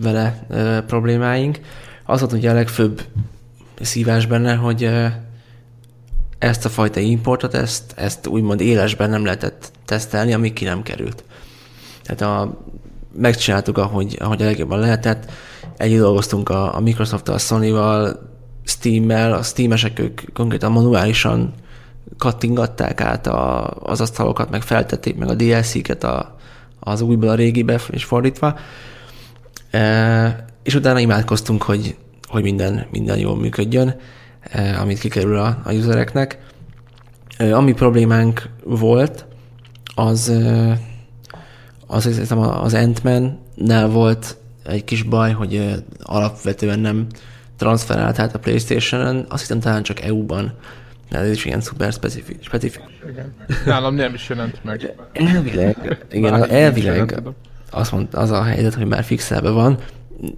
vele problémáink. Az volt ugye a legfőbb szívás benne, hogy ezt a fajta importot, ezt, ezt úgymond élesben nem lehetett tesztelni, amíg ki nem került. Tehát a, megcsináltuk, ahogy, ahogy a legjobban lehetett, együtt dolgoztunk a, a Microsoft-tal, a Sony-val, Steam-mel, a Steam-esek ők konkrétan manuálisan kattingatták át a, az asztalokat, meg feltették meg a DLC-ket a, az újból a régibe, és fordítva. E, és utána imádkoztunk, hogy, hogy minden, minden jól működjön, e, amit kikerül a, a usereknek. E, ami problémánk volt, az e, az, az, az Ant-Man-nel volt egy kis baj, hogy alapvetően nem transferált át a Playstation-en, azt hiszem talán csak EU-ban. Ez is ilyen szuper specifikus. specifikus. Igen. Nálam nem is jelent meg. Elvileg, igen, elvileg azt mondta, az a helyzet, hogy már fixelve van.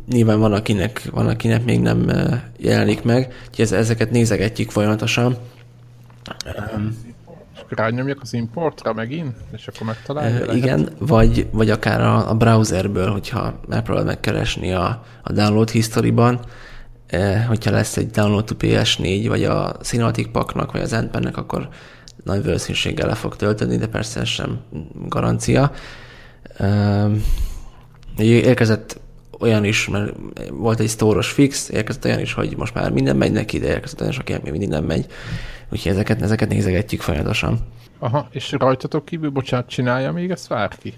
Nyilván van akinek, van, akinek még nem jelenik meg, úgyhogy ezeket nézegetjük folyamatosan. Um, rányomjak az importra megint, és akkor megtalálja? Igen, vagy, vagy akár a, a browserből, hogyha megpróbálod megkeresni a, a download history-ban, hogyha lesz egy download to PS4, vagy a Cinematic Packnak, vagy az Endpennek, akkor nagy valószínűséggel le fog tölteni, de persze ez sem garancia. E, érkezett olyan is, mert volt egy sztóros fix, érkezett olyan is, hogy most már minden megy neki, de érkezett olyan is, aki még mindig nem megy. Úgyhogy ezeket, ezeket nézegetjük folyamatosan. Aha, és rajtatok kívül, bocsánat, csinálja még ezt bárki?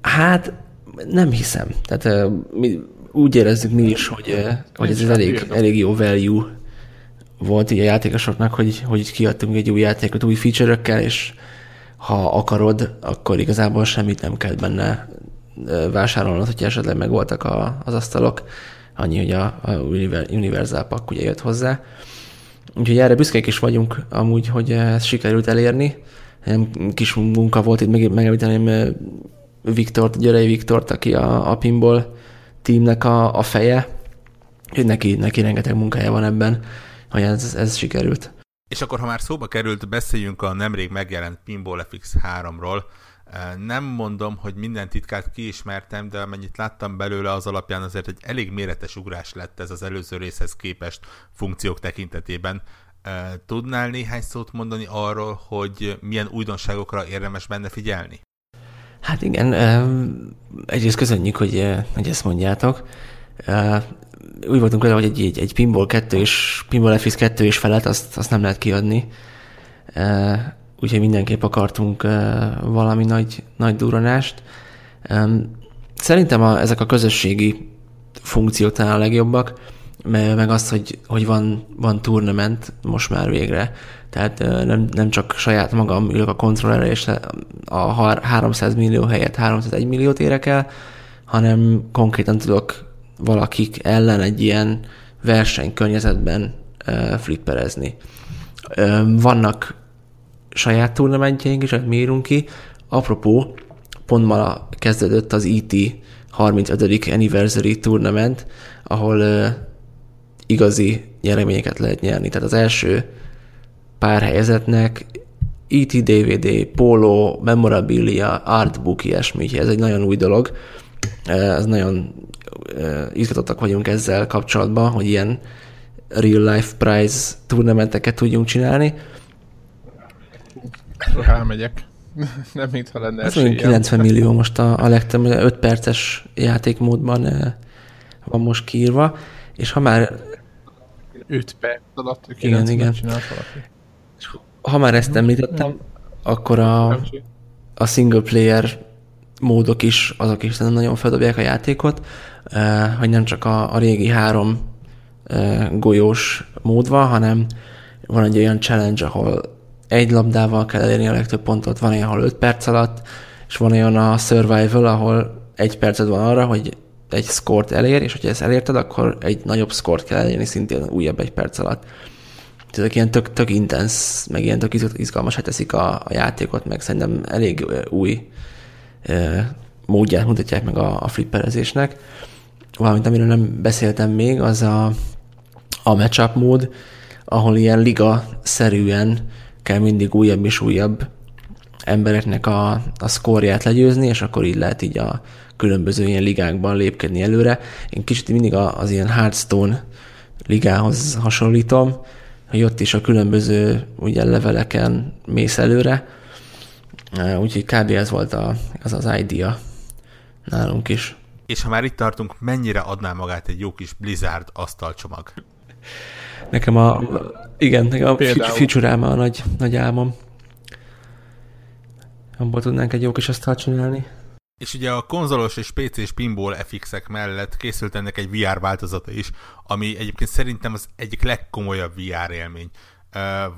Hát nem hiszem. Tehát mi úgy érezzük mi is, hogy, uh, hogy ez, ez elég, elég jó value volt így a játékosoknak, hogy, hogy kiadtunk egy új játékot új feature és ha akarod, akkor igazából semmit nem kell benne vásárolnod, hogyha esetleg megvoltak a, az asztalok. Annyi, hogy a, a Universal Pack ugye jött hozzá. Úgyhogy erre büszkék is vagyunk amúgy, hogy ezt sikerült elérni. Kis munka volt itt meg, megemlíteném Viktort, Györei Viktort, aki a, a pinball teamnek a, a feje. Hogy neki, neki rengeteg munkája van ebben, hogy ez, ez sikerült. És akkor, ha már szóba került, beszéljünk a nemrég megjelent Pinball FX 3-ról. Nem mondom, hogy minden titkát kiismertem, de amennyit láttam belőle, az alapján azért egy elég méretes ugrás lett ez az előző részhez képest funkciók tekintetében. Tudnál néhány szót mondani arról, hogy milyen újdonságokra érdemes benne figyelni? Hát igen, egyrészt köszönjük, hogy, hogy ezt mondjátok. úgy voltunk vele, hogy egy, egy, egy pinball 2 és pinball FX 2 és felett, azt, azt nem lehet kiadni. Úgyhogy mindenképp akartunk valami nagy, nagy duranást. Szerintem a, ezek a közösségi funkciók talán a legjobbak, meg az, hogy, hogy van, van tournament most már végre. Tehát nem, nem csak saját magam ülök a kontrollerre, és a 300 millió helyett 301 milliót érek el, hanem konkrétan tudok valakik ellen egy ilyen versenykörnyezetben flipperezni. Vannak saját turnamentjeink is, amit mi írunk ki. Apropó, pont ma kezdődött az ET 35. Anniversary Tournament, ahol igazi nyereményeket lehet nyerni. Tehát az első pár helyezetnek ET DVD, polo, memorabilia, artbook, ilyesmi. Ez egy nagyon új dolog. Ez nagyon izgatottak vagyunk ezzel kapcsolatban, hogy ilyen real life prize turnamenteket tudjunk csinálni. Rámegyek. [LAUGHS] Nem mintha lenne Ez esélyem. 90 millió most a, a legtöbb, 5 perces játékmódban van most kiírva, és ha már... 5 perc alatt igen, igen. Ha már ezt említettem, akkor a, a single player módok is, azok is nagyon feldobják a játékot, hogy nem csak a, a régi három golyós mód van, hanem van egy olyan challenge, ahol egy labdával kell elérni a legtöbb pontot, van olyan, ahol 5 perc alatt, és van olyan a survival, ahol egy perced van arra, hogy egy szkort elér, és hogyha ezt elérted, akkor egy nagyobb szkort kell elérni szintén újabb egy perc alatt. Ezek ilyen tök, tök intensz, meg ilyen tök izgalmasá teszik a, a játékot, meg szerintem elég új módját mutatják meg a, a flipperezésnek. Valamint, amiről nem beszéltem még, az a, a matchup mód, ahol ilyen liga-szerűen kell mindig újabb és újabb embereknek a, a szkórját legyőzni, és akkor így lehet így a különböző ilyen ligákban lépkedni előre. Én kicsit mindig az ilyen Hearthstone ligához hasonlítom, hogy ott is a különböző ugye leveleken mész előre, úgyhogy kb. ez volt a, az az idea nálunk is. És ha már itt tartunk, mennyire adná magát egy jó kis Blizzard asztalcsomag? Nekem a, igen, nekem a feature a nagy, nagy álmom. Abból tudnánk egy jó kis asztalt csinálni. És ugye a konzolos és PC-s pinball FX-ek mellett készült ennek egy VR változata is, ami egyébként szerintem az egyik legkomolyabb VR élmény.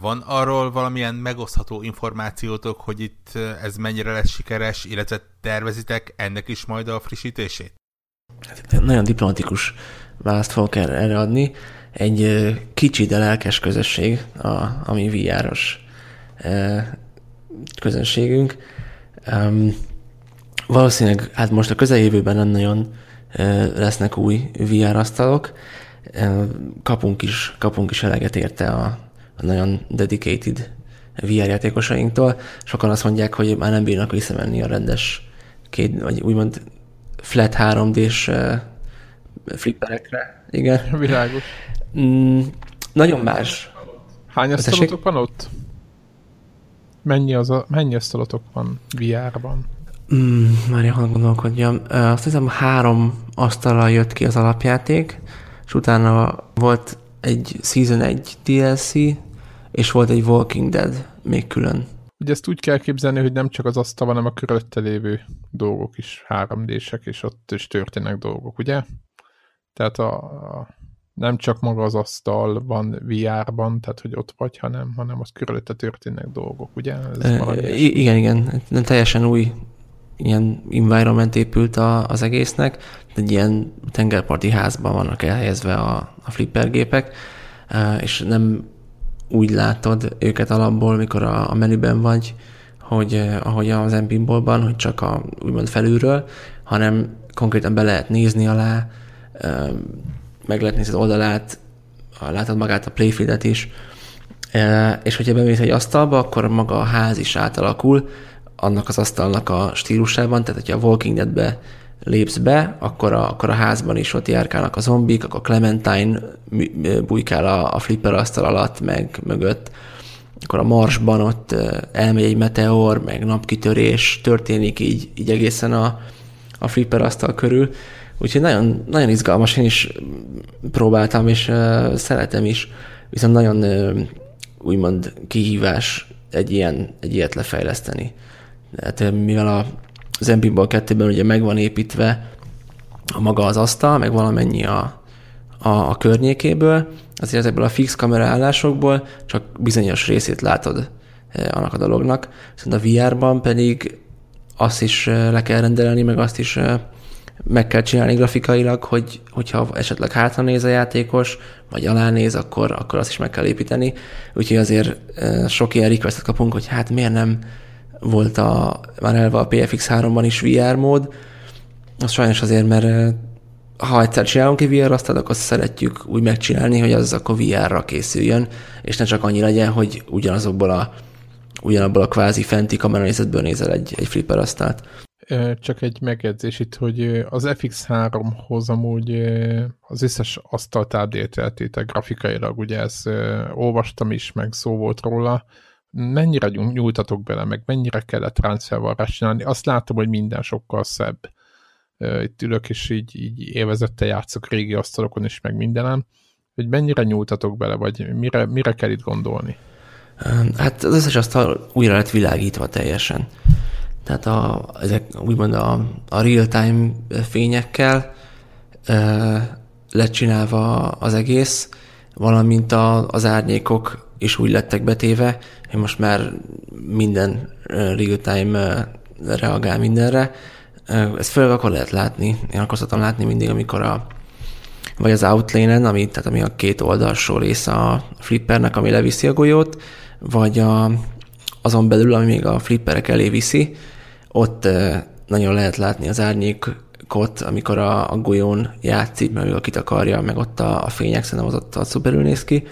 Van arról valamilyen megosztható információtok, hogy itt ez mennyire lesz sikeres, illetve tervezitek ennek is majd a frissítését? Hát, nagyon diplomatikus választ fogok erre adni egy kicsi, de lelkes közösség, a, a mi VR-os közönségünk. Um, valószínűleg hát most a közeljövőben nem nagyon lesznek új VR asztalok. Kapunk is, kapunk is eleget érte a, a nagyon dedicated VR játékosainktól. Sokan azt mondják, hogy már nem bírnak visszamenni a rendes két, vagy úgymond flat 3D-s flipperekre. Igen. [LAUGHS] Világos. Mm, nagyon más. Hány asztalotok van ott? Mennyi, az a, mennyi asztalotok van VR-ban? Mm, már hadd gondolkodjam. Azt hiszem három asztallal jött ki az alapjáték, és utána volt egy Season 1 DLC, és volt egy Walking Dead még külön. Ugye ezt úgy kell képzelni, hogy nem csak az asztal, hanem a körülötte lévő dolgok is 3D-sek, és ott is történnek dolgok, ugye? Tehát a, a nem csak maga az asztal van VR-ban, tehát hogy ott vagy, hanem, hanem az körülötte történnek dolgok, ugye? Ez e, igen, igen. Nem teljesen új ilyen environment épült a, az egésznek, egy ilyen tengerparti házban vannak elhelyezve a, a flippergépek, és nem úgy látod őket alapból, mikor a, a menüben vagy, hogy ahogy az Empinbolban, hogy csak a úgymond felülről, hanem konkrétan be lehet nézni alá, meg lehet nézni az oldalát, látod magát a playfieldet is, e, és hogyha bemész egy asztalba, akkor maga a ház is átalakul annak az asztalnak a stílusában, tehát hogyha a Walking Dead-be lépsz be, akkor a, akkor a házban is ott járkálnak a zombik, akkor Clementine bujkál a, a flipper asztal alatt, meg mögött, akkor a Marsban ott elmegy egy meteor, meg napkitörés, történik így, így egészen a, a flipper asztal körül, úgyhogy nagyon, nagyon izgalmas, én is próbáltam, és uh, szeretem is, viszont nagyon uh, úgymond kihívás egy, ilyen, egy ilyet lefejleszteni. Tehát mivel a, az MPinball 2-ben ugye meg van építve a maga az asztal, meg valamennyi a, a, a környékéből, azért ezekből a fix kamera állásokból csak bizonyos részét látod annak a dolognak, viszont a VR-ban pedig azt is le kell rendelni, meg azt is meg kell csinálni grafikailag, hogy, hogyha esetleg hátra néz a játékos, vagy alá néz, akkor, akkor azt is meg kell építeni. Úgyhogy azért sok ilyen requestet kapunk, hogy hát miért nem volt a, már elve a PFX 3-ban is VR mód. Az sajnos azért, mert ha egyszer csinálunk egy VR asztalt, akkor szeretjük úgy megcsinálni, hogy az akkor VR-ra készüljön, és ne csak annyi legyen, hogy ugyanazokból a ugyanabból a kvázi fenti kameranézetből nézel egy, egy flipper asztalt. Csak egy megjegyzés itt, hogy az FX3-hoz amúgy az összes asztalt áldélteltétek grafikailag, ugye ezt olvastam is, meg szó volt róla, mennyire nyújtatok bele, meg mennyire kellett transfervarrás csinálni, azt látom, hogy minden sokkal szebb. Itt ülök, és így, így élvezettel játszok régi asztalokon is, meg mindenem, hogy mennyire nyújtatok bele, vagy mire, mire kell itt gondolni? Hát az összes asztal újra lett világítva teljesen. Tehát a, ezek úgymond a, a real-time fényekkel e, lecsinálva az egész, valamint a, az árnyékok is úgy lettek betéve, hogy most már minden real-time reagál mindenre. Ezt főleg akkor lehet látni. Én akkor szoktam látni mindig, amikor a vagy az outlane-en, ami, tehát ami a két oldalsó része a flippernek, ami leviszi a golyót, vagy a, azon belül, ami még a flipperek elé viszi, ott nagyon lehet látni az árnyékot, amikor a, a golyón játszik, mert ő a kitakarja, meg ott a, a fények, szerintem az ott, ott szuperül néz ki.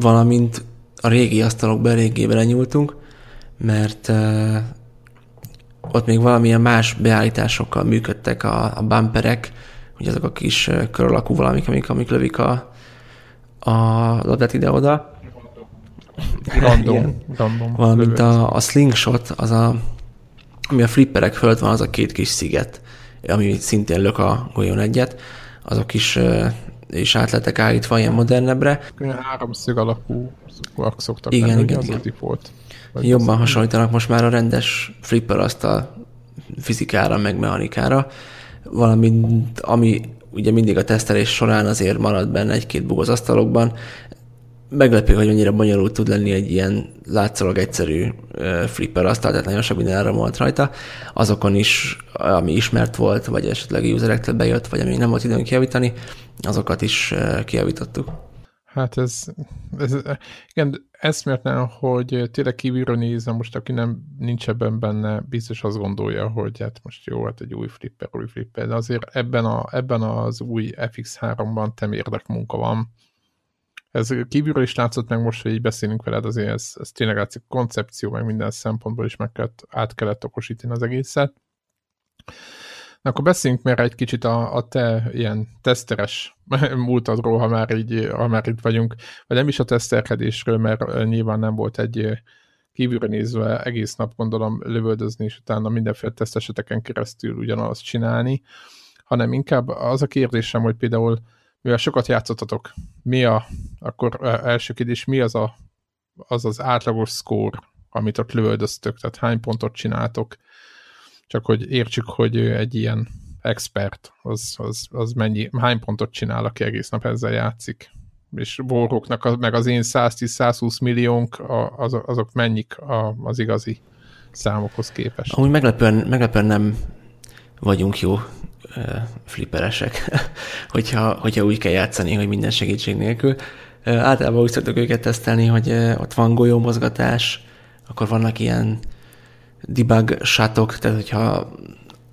Valamint a régi asztalokban eléggé belenyúltunk, mert ott még valamilyen más beállításokkal működtek a, a bumperek, ugye azok a kis kör alakú valamik, amik, amik lövik a, a labdát ide-oda. Random. [LAUGHS] random Valamint a, a slingshot, az a, ami a flipperek fölött van, az a két kis sziget, ami szintén lök a golyón egyet, azok is és át lettek állítva ilyen modernebbre. Háromszög alakú szoktak igen, lenni, igen, az igen. volt. Jobban hasonlítanak most már a rendes flipper azt a fizikára, meg mechanikára, valamint ami ugye mindig a tesztelés során azért marad benne egy-két bug az asztalokban. Meglepő, hogy mennyire bonyolult tud lenni egy ilyen látszólag egyszerű flipper asztal, tehát nagyon sok minden volt rajta. Azokon is, ami ismert volt, vagy esetleg userektől bejött, vagy ami nem volt időnk kijavítani, azokat is kijavítottuk. Hát ez, ez igen, eszméletlen, hogy tényleg kívülről nézem, most aki nem nincs ebben benne, biztos azt gondolja, hogy hát most jó, hát egy új flipper, új flipper, de azért ebben, a, ebben az új FX3-ban temérdek munka van. Ez kívülről is látszott meg most, hogy így beszélünk veled, azért ez, ez tényleg látszik koncepció, meg minden szempontból is meg kellett, át kellett okosítani az egészet. Akkor beszéljünk már egy kicsit a, a te ilyen teszteres [LAUGHS] múltadról, ha már, így, ha már itt vagyunk, vagy nem is a teszterkedésről, mert nyilván nem volt egy kívülre nézve egész nap gondolom lövöldözni, és utána mindenféle teszteseteken keresztül ugyanazt csinálni, hanem inkább az a kérdésem, hogy például mivel sokat játszottatok, mi a, akkor első kérdés, mi az a, az, az átlagos score, amit ott lövöldöztök, tehát hány pontot csináltok, csak hogy értsük, hogy egy ilyen expert, az, az, az mennyi, hány pontot csinál, aki egész nap ezzel játszik. És boroknak, meg az én 110-120 milliónk, az, azok mennyik az igazi számokhoz képest. Amúgy meglepően, meglepően nem vagyunk jó flipperesek, [LAUGHS] hogyha, hogyha úgy kell játszani, hogy minden segítség nélkül. Általában úgy szoktuk őket tesztelni, hogy ott van golyómozgatás, akkor vannak ilyen debug sátok, tehát hogyha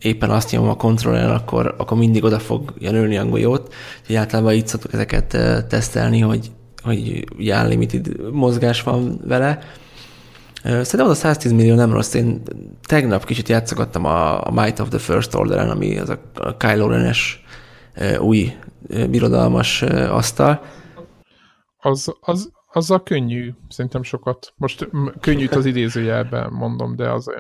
éppen azt nyomom a kontroller, akkor, akkor mindig oda fogja nőni a golyót. Úgyhogy általában így szoktuk ezeket tesztelni, hogy, hogy ugye unlimited mozgás van vele. Szerintem az a 110 millió nem rossz. Én tegnap kicsit játszogattam a, a Might of the First Order-en, ami az a Kylo Ren-es új birodalmas asztal. Az, az, azzal könnyű, szerintem sokat. Most könnyűt az idézőjelben mondom, de az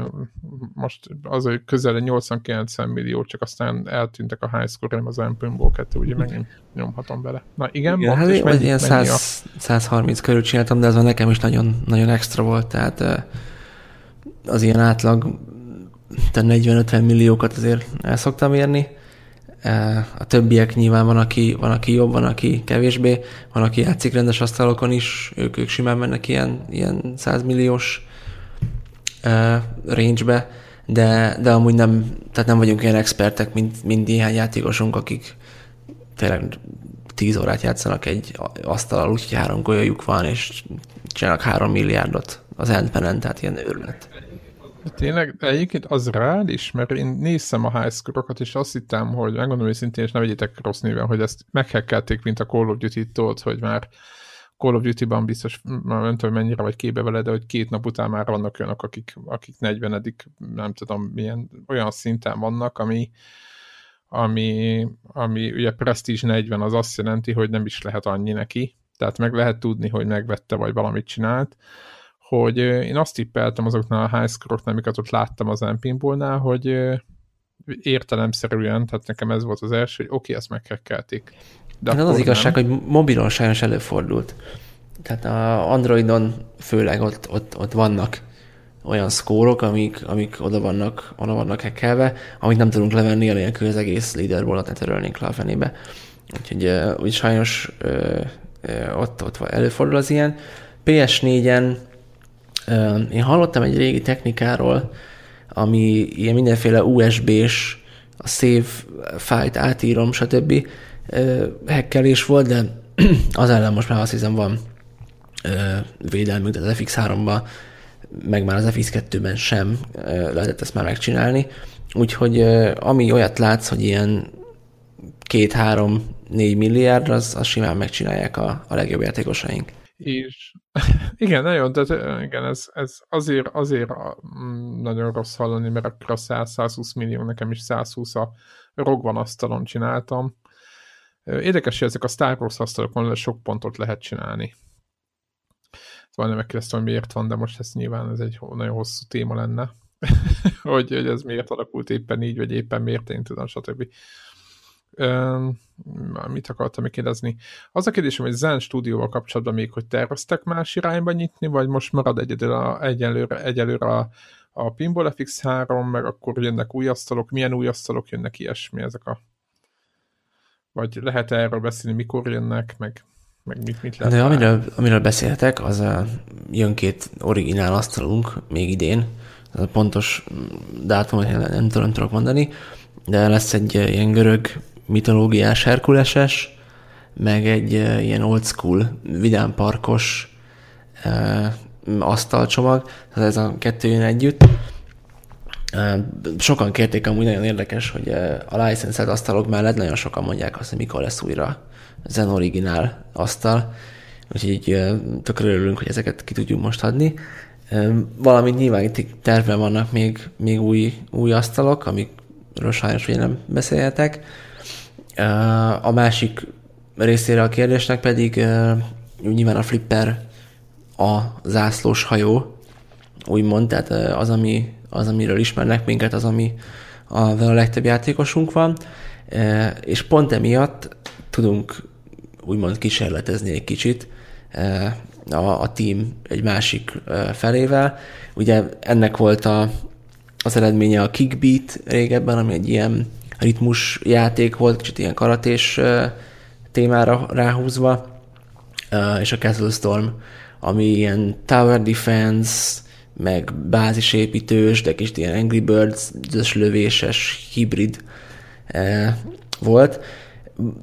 most az közel 80-90 millió, csak aztán eltűntek a high score nem az Empinból kettő, ugye megint nyomhatom bele. Na igen, igen hát mennyi, ilyen 100, a... 130 körül csináltam, de ez nekem is nagyon, nagyon extra volt, tehát az ilyen átlag 40-50 milliókat azért el szoktam érni, a többiek nyilván van aki, van, aki jobb, van, aki kevésbé, van, aki játszik rendes asztalokon is, ők, ők simán mennek ilyen, ilyen 100 milliós uh, range-be, de, de amúgy nem, tehát nem vagyunk ilyen expertek, mint, mint néhány játékosunk, akik tényleg 10 órát játszanak egy asztalal, úgyhogy három golyajuk van, és csinálnak három milliárdot az endpenen, tehát ilyen őrület. De tényleg, egyébként az rád is, mert én néztem a high score és azt hittem, hogy megmondom őszintén, és ne vegyetek rossz néven, hogy ezt meghekkelték, mint a Call of Duty-t, hogy már Call of Duty-ban biztos, már nem tudom, mennyire vagy képbe vele, de hogy két nap után már vannak olyanok, akik, akik 40 nem tudom, milyen, olyan szinten vannak, ami, ami, ami ugye Prestige 40 az azt jelenti, hogy nem is lehet annyi neki, tehát meg lehet tudni, hogy megvette, vagy valamit csinált, hogy én azt tippeltem azoknál a high score-oknál, amiket ott láttam az Empinbólnál, hogy értelemszerűen, tehát nekem ez volt az első, hogy oké, okay, ezt meghekkelték. De hát az az igazság, hogy mobilon sajnos előfordult. Tehát a Androidon főleg ott, ott, ott vannak olyan szkórok, amik, amik oda vannak, oda vannak hekkelve, amit nem tudunk levenni, anélkül az egész leaderboardot ne törölnénk le a fenébe. Úgyhogy úgy sajnos ö, ö, ott, ott előfordul az ilyen. PS4-en én hallottam egy régi technikáról, ami ilyen mindenféle USB-s, a save fájt átírom, stb. hekkelés volt, de [CLEARS THROAT] az ellen most már azt hiszem van védelmünk, tehát az FX3-ban, meg már az FX2-ben sem lehetett ezt már megcsinálni. Úgyhogy ami olyat látsz, hogy ilyen két-három, négy milliárd, az, az simán megcsinálják a, a legjobb játékosaink. És [LAUGHS] igen, nagyon, de igen, ez, ez azért, azért mm, nagyon rossz hallani, mert akkor a 100-120 millió, nekem is 120 a rogvan asztalon csináltam. Érdekes, hogy ezek a Star Wars asztalokon sok pontot lehet csinálni. Szóval megkérdeztem, hogy miért van, de most ez nyilván ez egy nagyon hosszú téma lenne, [LAUGHS] hogy, hogy ez miért alakult éppen így, vagy éppen miért én tudom, stb mit akartam még kérdezni? Az a kérdésem, hogy Zen stúdióval kapcsolatban még, hogy terveztek más irányba nyitni, vagy most marad egyedül a, egyelőre, egyelőre a, a Pinball FX3, meg akkor jönnek új asztalok, milyen új asztalok jönnek, ilyesmi ezek a... Vagy lehet -e erről beszélni, mikor jönnek, meg, meg mit, mit lehet De amiről, amiről beszéltek, az a, jön két originál asztalunk még idén, az a pontos dátumot nem, nem tudom, nem tudok mondani, de lesz egy ilyen görög mitológiás Herkuleses, meg egy ilyen old school, vidámparkos e, asztalcsomag, tehát ez a kettő jön együtt. Sokan kérték, amúgy nagyon érdekes, hogy a licensed asztalok mellett nagyon sokan mondják azt, hogy mikor lesz újra Zen Originál asztal, úgyhogy tökre örülünk, hogy ezeket ki tudjuk most adni. Valamint nyilván itt tervben vannak még, még új, új asztalok, amikről sajnos ugye nem beszélhetek, a másik részére a kérdésnek pedig nyilván a flipper a zászlós hajó, úgymond, tehát az, ami, az amiről ismernek minket, az, ami a, a legtöbb játékosunk van, és pont emiatt tudunk úgymond kísérletezni egy kicsit a, a team egy másik felével. Ugye ennek volt a, az eredménye a Kickbeat régebben, ami egy ilyen ritmus játék volt, kicsit ilyen karatés témára ráhúzva, és a Castle Storm, ami ilyen tower defense, meg bázisépítős, de kicsit ilyen Angry Birds lövéses hibrid volt.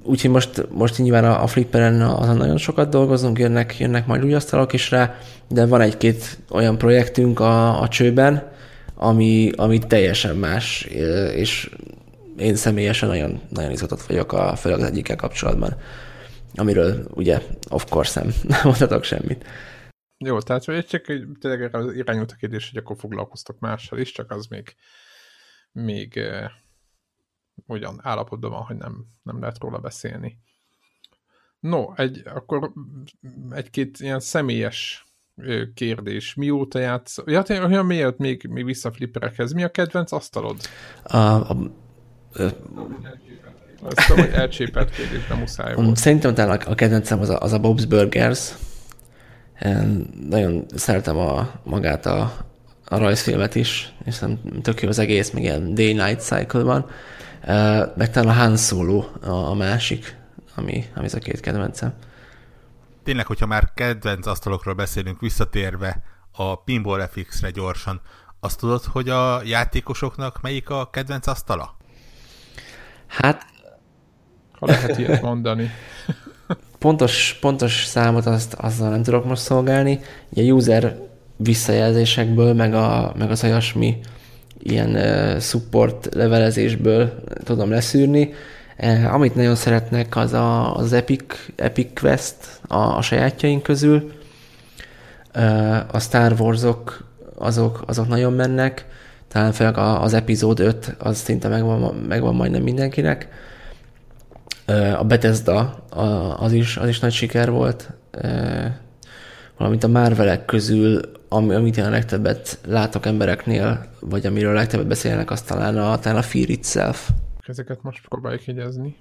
Úgyhogy most, most nyilván a, a Flipperen azon nagyon sokat dolgozunk, jönnek, jönnek majd új asztalok is rá, de van egy-két olyan projektünk a, a csőben, ami, ami teljesen más, és én személyesen nagyon, nagyon izgatott vagyok a, főleg az egyikkel kapcsolatban, amiről ugye of course nem, [LAUGHS] nem mondhatok semmit. Jó, tehát hogy csak tényleg az irányult a kérdés, hogy akkor foglalkoztok mással is, csak az még, még eh, olyan állapotban van, hogy nem, nem lehet róla beszélni. No, egy, akkor egy-két ilyen személyes kérdés. Mióta játsz? Ja, olyan miért még, még vissza flipperekhez. Mi a kedvenc asztalod? A, a, Azt tudom, hogy elcsépelt kérdés, de muszáj volt. Szerintem talán a kedvencem az a, az a Bob's Burgers. Én nagyon szeretem a, magát a, a rajzfilmet is, és szerintem tök jó az egész, meg ilyen Day-Night Cycle-ban. Meg talán a Han Solo a, a másik, ami, ami az a két kedvencem. Tényleg, hogyha már kedvenc asztalokról beszélünk, visszatérve a Pinball FX-re gyorsan, azt tudod, hogy a játékosoknak melyik a kedvenc asztala? Hát... Ha lehet ilyet mondani. [LAUGHS] pontos, pontos számot azt, azzal nem tudok most szolgálni. Ugye user visszajelzésekből, meg, a, meg az olyasmi ilyen uh, support levelezésből tudom leszűrni. Uh, amit nagyon szeretnek, az a, az Epic, Epic Quest a, a sajátjaink közül. Uh, a Star Wars-ok azok, azok nagyon mennek. Talán főleg az epizód 5 az szinte megvan, megvan majdnem mindenkinek. A Bethesda az is, az is nagy siker volt. Valamint a Marvelek közül, amit én a legtöbbet látok embereknél, vagy amiről a legtöbbet beszélnek, az talán a, talán a Fear Itself. Ezeket most próbáljuk jegyezni.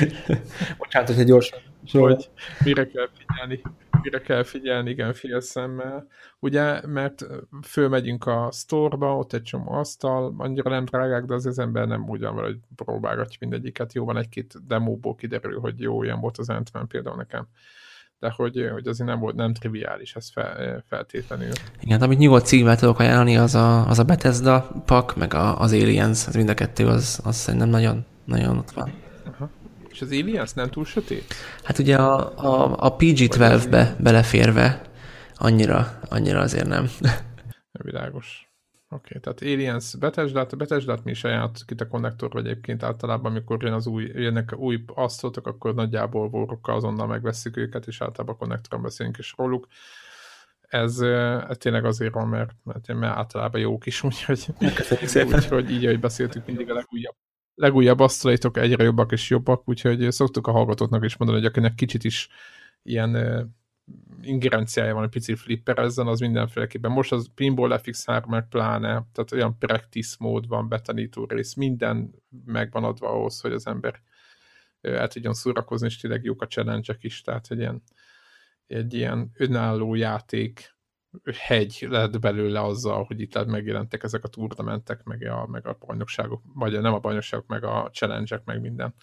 [LAUGHS] Bocsánat, hogyha gyorsan. Hogy mire kell figyelni, mire kell figyelni, igen, félszemmel. Ugye, mert fölmegyünk a store-ba, ott egy csomó asztal, annyira nem drágák, de az, az ember nem úgy van, hogy próbálgatja mindegyiket. Jó, van egy-két demóból kiderül, hogy jó, ilyen volt az ant például nekem de hogy, hogy azért nem volt nem triviális ez fel, feltétlenül. Igen, amit nyugodt címmel tudok ajánlani, az a, az a Bethesda pak, meg a, az Aliens, az mind a kettő, az, az szerintem nagyon, nagyon ott van. Aha. És az Aliens nem túl sötét? Hát ugye a, a, a PG-12-be beleférve annyira, annyira azért nem. [LAUGHS] Világos. Oké, okay, tehát Aliens Bethesda-t, Bethesda-t mi is ajánlottuk itt a konnektorba egyébként általában, amikor jön az új, jönnek új asztaltok, akkor nagyjából vorrokkal azonnal megveszik őket, és általában a konnektoron beszélünk is róluk. Ez, ez tényleg azért van, mert, mert, mert általában jók is, [LAUGHS] úgyhogy, úgyhogy így, ahogy beszéltük, mindig a legújabb legújabb asztalaitok egyre jobbak és jobbak, úgyhogy szoktuk a hallgatóknak is mondani, hogy akinek kicsit is ilyen ingerenciája van egy pici flipperezzen, az mindenféleképpen. Most az Pinball FX3 meg pláne, tehát olyan practice mód van, betanító rész, minden megvan adva ahhoz, hogy az ember el tudjon szórakozni, és tényleg jók a challenge is, tehát egy ilyen, egy ilyen önálló játék hegy lett belőle azzal, hogy itt megjelentek ezek a turnamentek, meg a, meg a bajnokságok, vagy nem a bajnokságok, meg a challenge meg minden.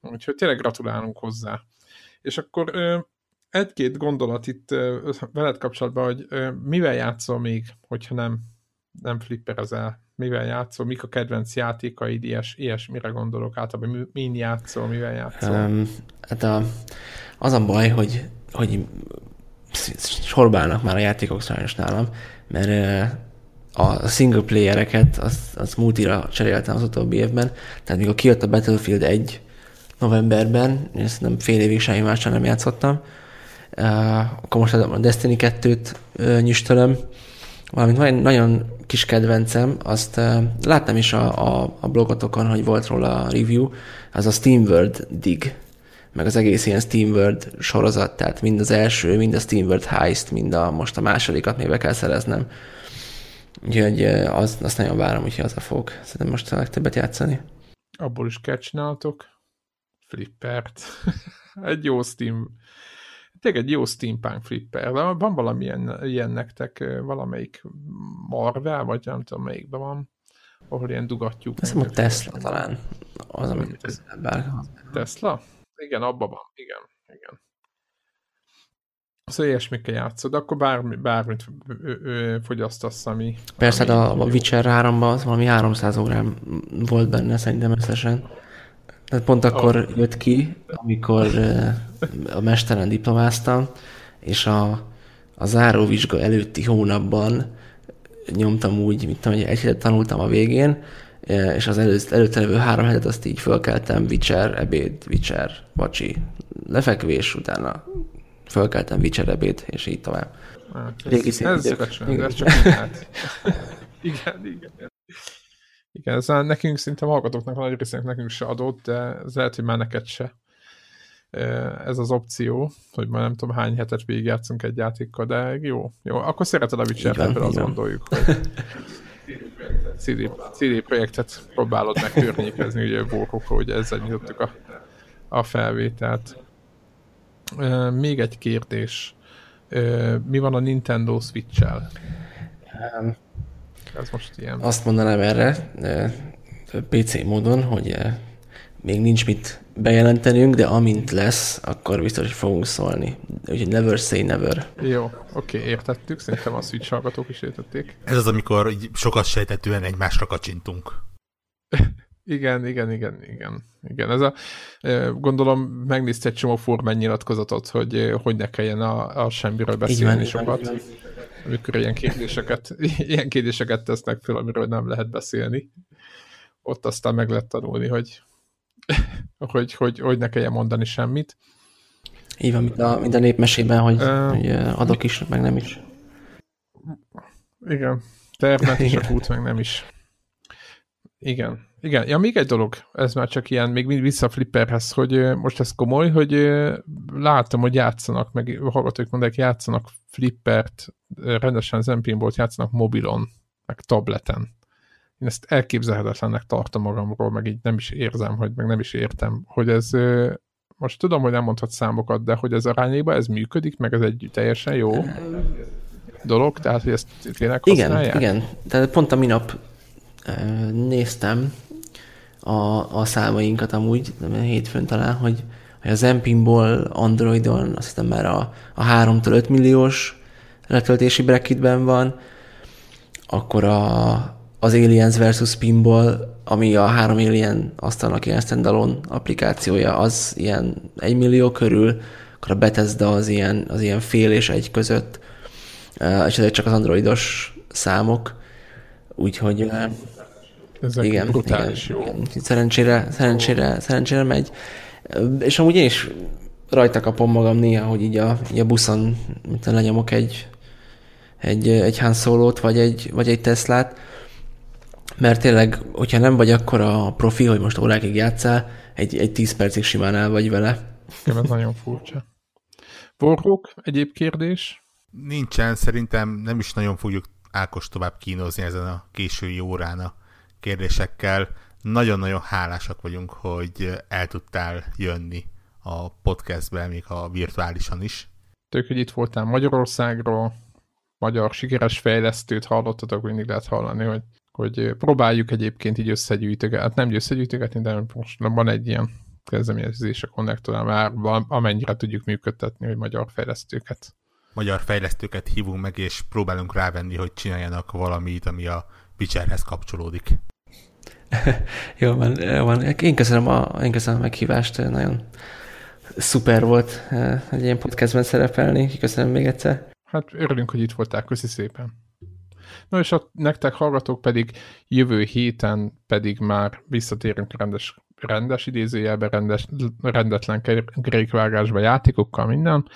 Úgyhogy tényleg gratulálunk hozzá. És akkor egy-két gondolat itt veled kapcsolatban, hogy mivel játszol még, hogyha nem, nem flipperezel? Mivel játszol? Mik a kedvenc játékaid? Ilyes, ilyesmire gondolok általában. Min játszol? Mivel játszol? Um, hát a, az a baj, hogy, hogy sorbálnak már a játékok sajnos nálam, mert a single playereket, azt, azt multira cseréltem az utóbbi évben, tehát mikor kijött a Battlefield 1 novemberben, ezt nem fél évig semmi mással nem játszottam, akkor most a Destiny 2-t nyüstölöm, valamint nagyon kis kedvencem, azt láttam is a, a, a blogotokon, hogy volt róla a review, az a SteamWorld Dig, meg az egész ilyen SteamWorld sorozat, tehát mind az első, mind a SteamWorld Heist, mind a most a másodikat még be kell szereznem. Úgyhogy az, azt nagyon várom, hogy az a fog. Szerintem most a legtöbbet játszani. Abból is kell csináltok. Flippert. [LAUGHS] egy jó Steam tényleg egy jó steampunk flipper. Van valamilyen ilyen nektek, valamelyik Marvel, vagy nem tudom melyikben van, ahol ilyen dugatjuk. Ez a Tesla talán. Az, amit Tesla? Igen, abban van. Igen, igen. Szóval ilyesmikkel játszod, akkor bármi, bármit fogyasztasz, ami... Persze, ami a, a Witcher 3-ban az valami 300 órám volt benne szerintem összesen. Tehát pont akkor oh. jött ki, amikor a mesteren diplomáztam, és a, a záróvizsga előtti hónapban nyomtam úgy, mint hogy egy hetet tanultam a végén, és az előtt, előtte levő három hetet azt így fölkeltem, Witcher, ebéd, Witcher, vacsi, lefekvés, utána fölkeltem, Witcher, ebéd, és így tovább. Hát, ez, Régi ez, ez, ez csak [LAUGHS] igen, igen. Igen, ez nekünk szinte hallgatóknak a nagy részének nekünk se adott, de ez lehet, hogy már neked se. ez az opció, hogy már nem tudom hány hetet végigjátszunk egy játékkal, de jó. Jó, akkor szereted a Witcher, ebből azt gondoljuk, [LAUGHS] hogy CD, CD projektet próbálod megtörnyékezni, ugye Borkok, hogy ezzel nyitottuk a, a felvételt. Még egy kérdés. Mi van a Nintendo Switch-el? Ez most ilyen. Azt mondanám erre PC módon, hogy még nincs mit bejelentenünk, de amint lesz, akkor biztos, hogy fogunk szólni. Úgyhogy never say never. Jó, oké, okay, értettük. Szerintem a Switch hallgatók is értették. Ez az, amikor sokat sejtetően egymásra kacsintunk. [LAUGHS] igen, igen, igen, igen. Igen, ez a, gondolom megnézte egy csomó formán nyilatkozatot, hogy hogy ne kelljen a, a semmiről beszélni van, sokat. Van, amikor ilyen kérdéseket, [LAUGHS] ilyen kérdéseket tesznek föl, amiről nem lehet beszélni. Ott aztán meg lehet tanulni, hogy [LAUGHS] hogy, hogy, hogy ne kelljen mondani semmit. Így van, mint a, mint a népmesében, hogy, uh, hogy adok is, meg nem is. Igen, termet is a út, meg nem is. Igen. Igen, ja, még egy dolog, ez már csak ilyen, még vissza a flipperhez, hogy most ez komoly, hogy látom, hogy játszanak, meg hallgatók mondják, játszanak flippert, rendesen Zenpinbolt játszanak mobilon, meg tableten. Én ezt elképzelhetetlennek tartom magamról, meg így nem is érzem, hogy meg nem is értem, hogy ez most tudom, hogy nem mondhat számokat, de hogy ez arányéban ez működik, meg ez egy teljesen jó dolog, tehát hogy ezt tényleg használják? Igen, igen. Tehát pont a minap néztem a, a számainkat amúgy, nem hétfőn talán, hogy, hogy az Empinból Androidon azt hiszem már a, a 3-től 5 milliós letöltési bracketben van, akkor a, az Aliens vs. Pinball, ami a három Alien asztalnak ilyen standalone applikációja, az ilyen egy millió körül, akkor a Bethesda az ilyen, az ilyen fél és egy között, és ezek csak az androidos számok, úgyhogy ezek igen, brutális igen, jó. Igen. Szerencsére, szerencsére, szerencsére megy. És amúgy én is rajta kapom magam néha, hogy így a, így a buszon mint lenyomok egy, egy, egy Han Solo-t, vagy egy, vagy egy Teslát, mert tényleg, hogyha nem vagy akkor a profi, hogy most órákig játszál, egy, egy 10 percig simán el vagy vele. Igen, ez nagyon furcsa. Borrók, egyéb kérdés? Nincsen, szerintem nem is nagyon fogjuk Ákos tovább kínozni ezen a késői órán a kérdésekkel. Nagyon-nagyon hálásak vagyunk, hogy el tudtál jönni a podcastbe, még a virtuálisan is. Tök, hogy itt voltál Magyarországról, magyar sikeres fejlesztőt hallottatok, mindig lehet hallani, hogy hogy próbáljuk egyébként így összegyűjtögetni, hát nem összegyűjtögetni, de most van egy ilyen kezdeményezés a Connector, már amennyire tudjuk működtetni, hogy magyar fejlesztőket. Magyar fejlesztőket hívunk meg, és próbálunk rávenni, hogy csináljanak valamit, ami a Witcherhez kapcsolódik. [LAUGHS] jó, van, jó van. Én köszönöm a, én köszönöm a meghívást, nagyon szuper volt egy ilyen podcastben szerepelni. Köszönöm még egyszer. Hát örülünk, hogy itt voltál. Köszi szépen. Na és a nektek hallgatók pedig jövő héten pedig már visszatérünk rendes, rendes idézőjelben, rendes, rendetlen kerékvágásba, játékokkal, minden,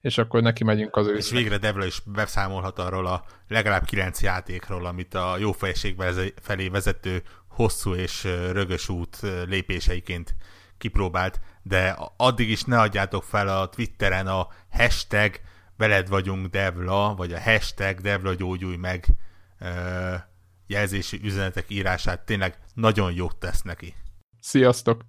és akkor neki megyünk az őszre. És végre Devla is beszámolhat arról a legalább kilenc játékról, amit a jó felé vezető hosszú és rögös út lépéseiként kipróbált, de addig is ne adjátok fel a Twitteren a hashtag veled vagyunk Devla, vagy a hashtag Devla gyógyulj meg jelzési üzenetek írását tényleg nagyon jót tesz neki. Sziasztok!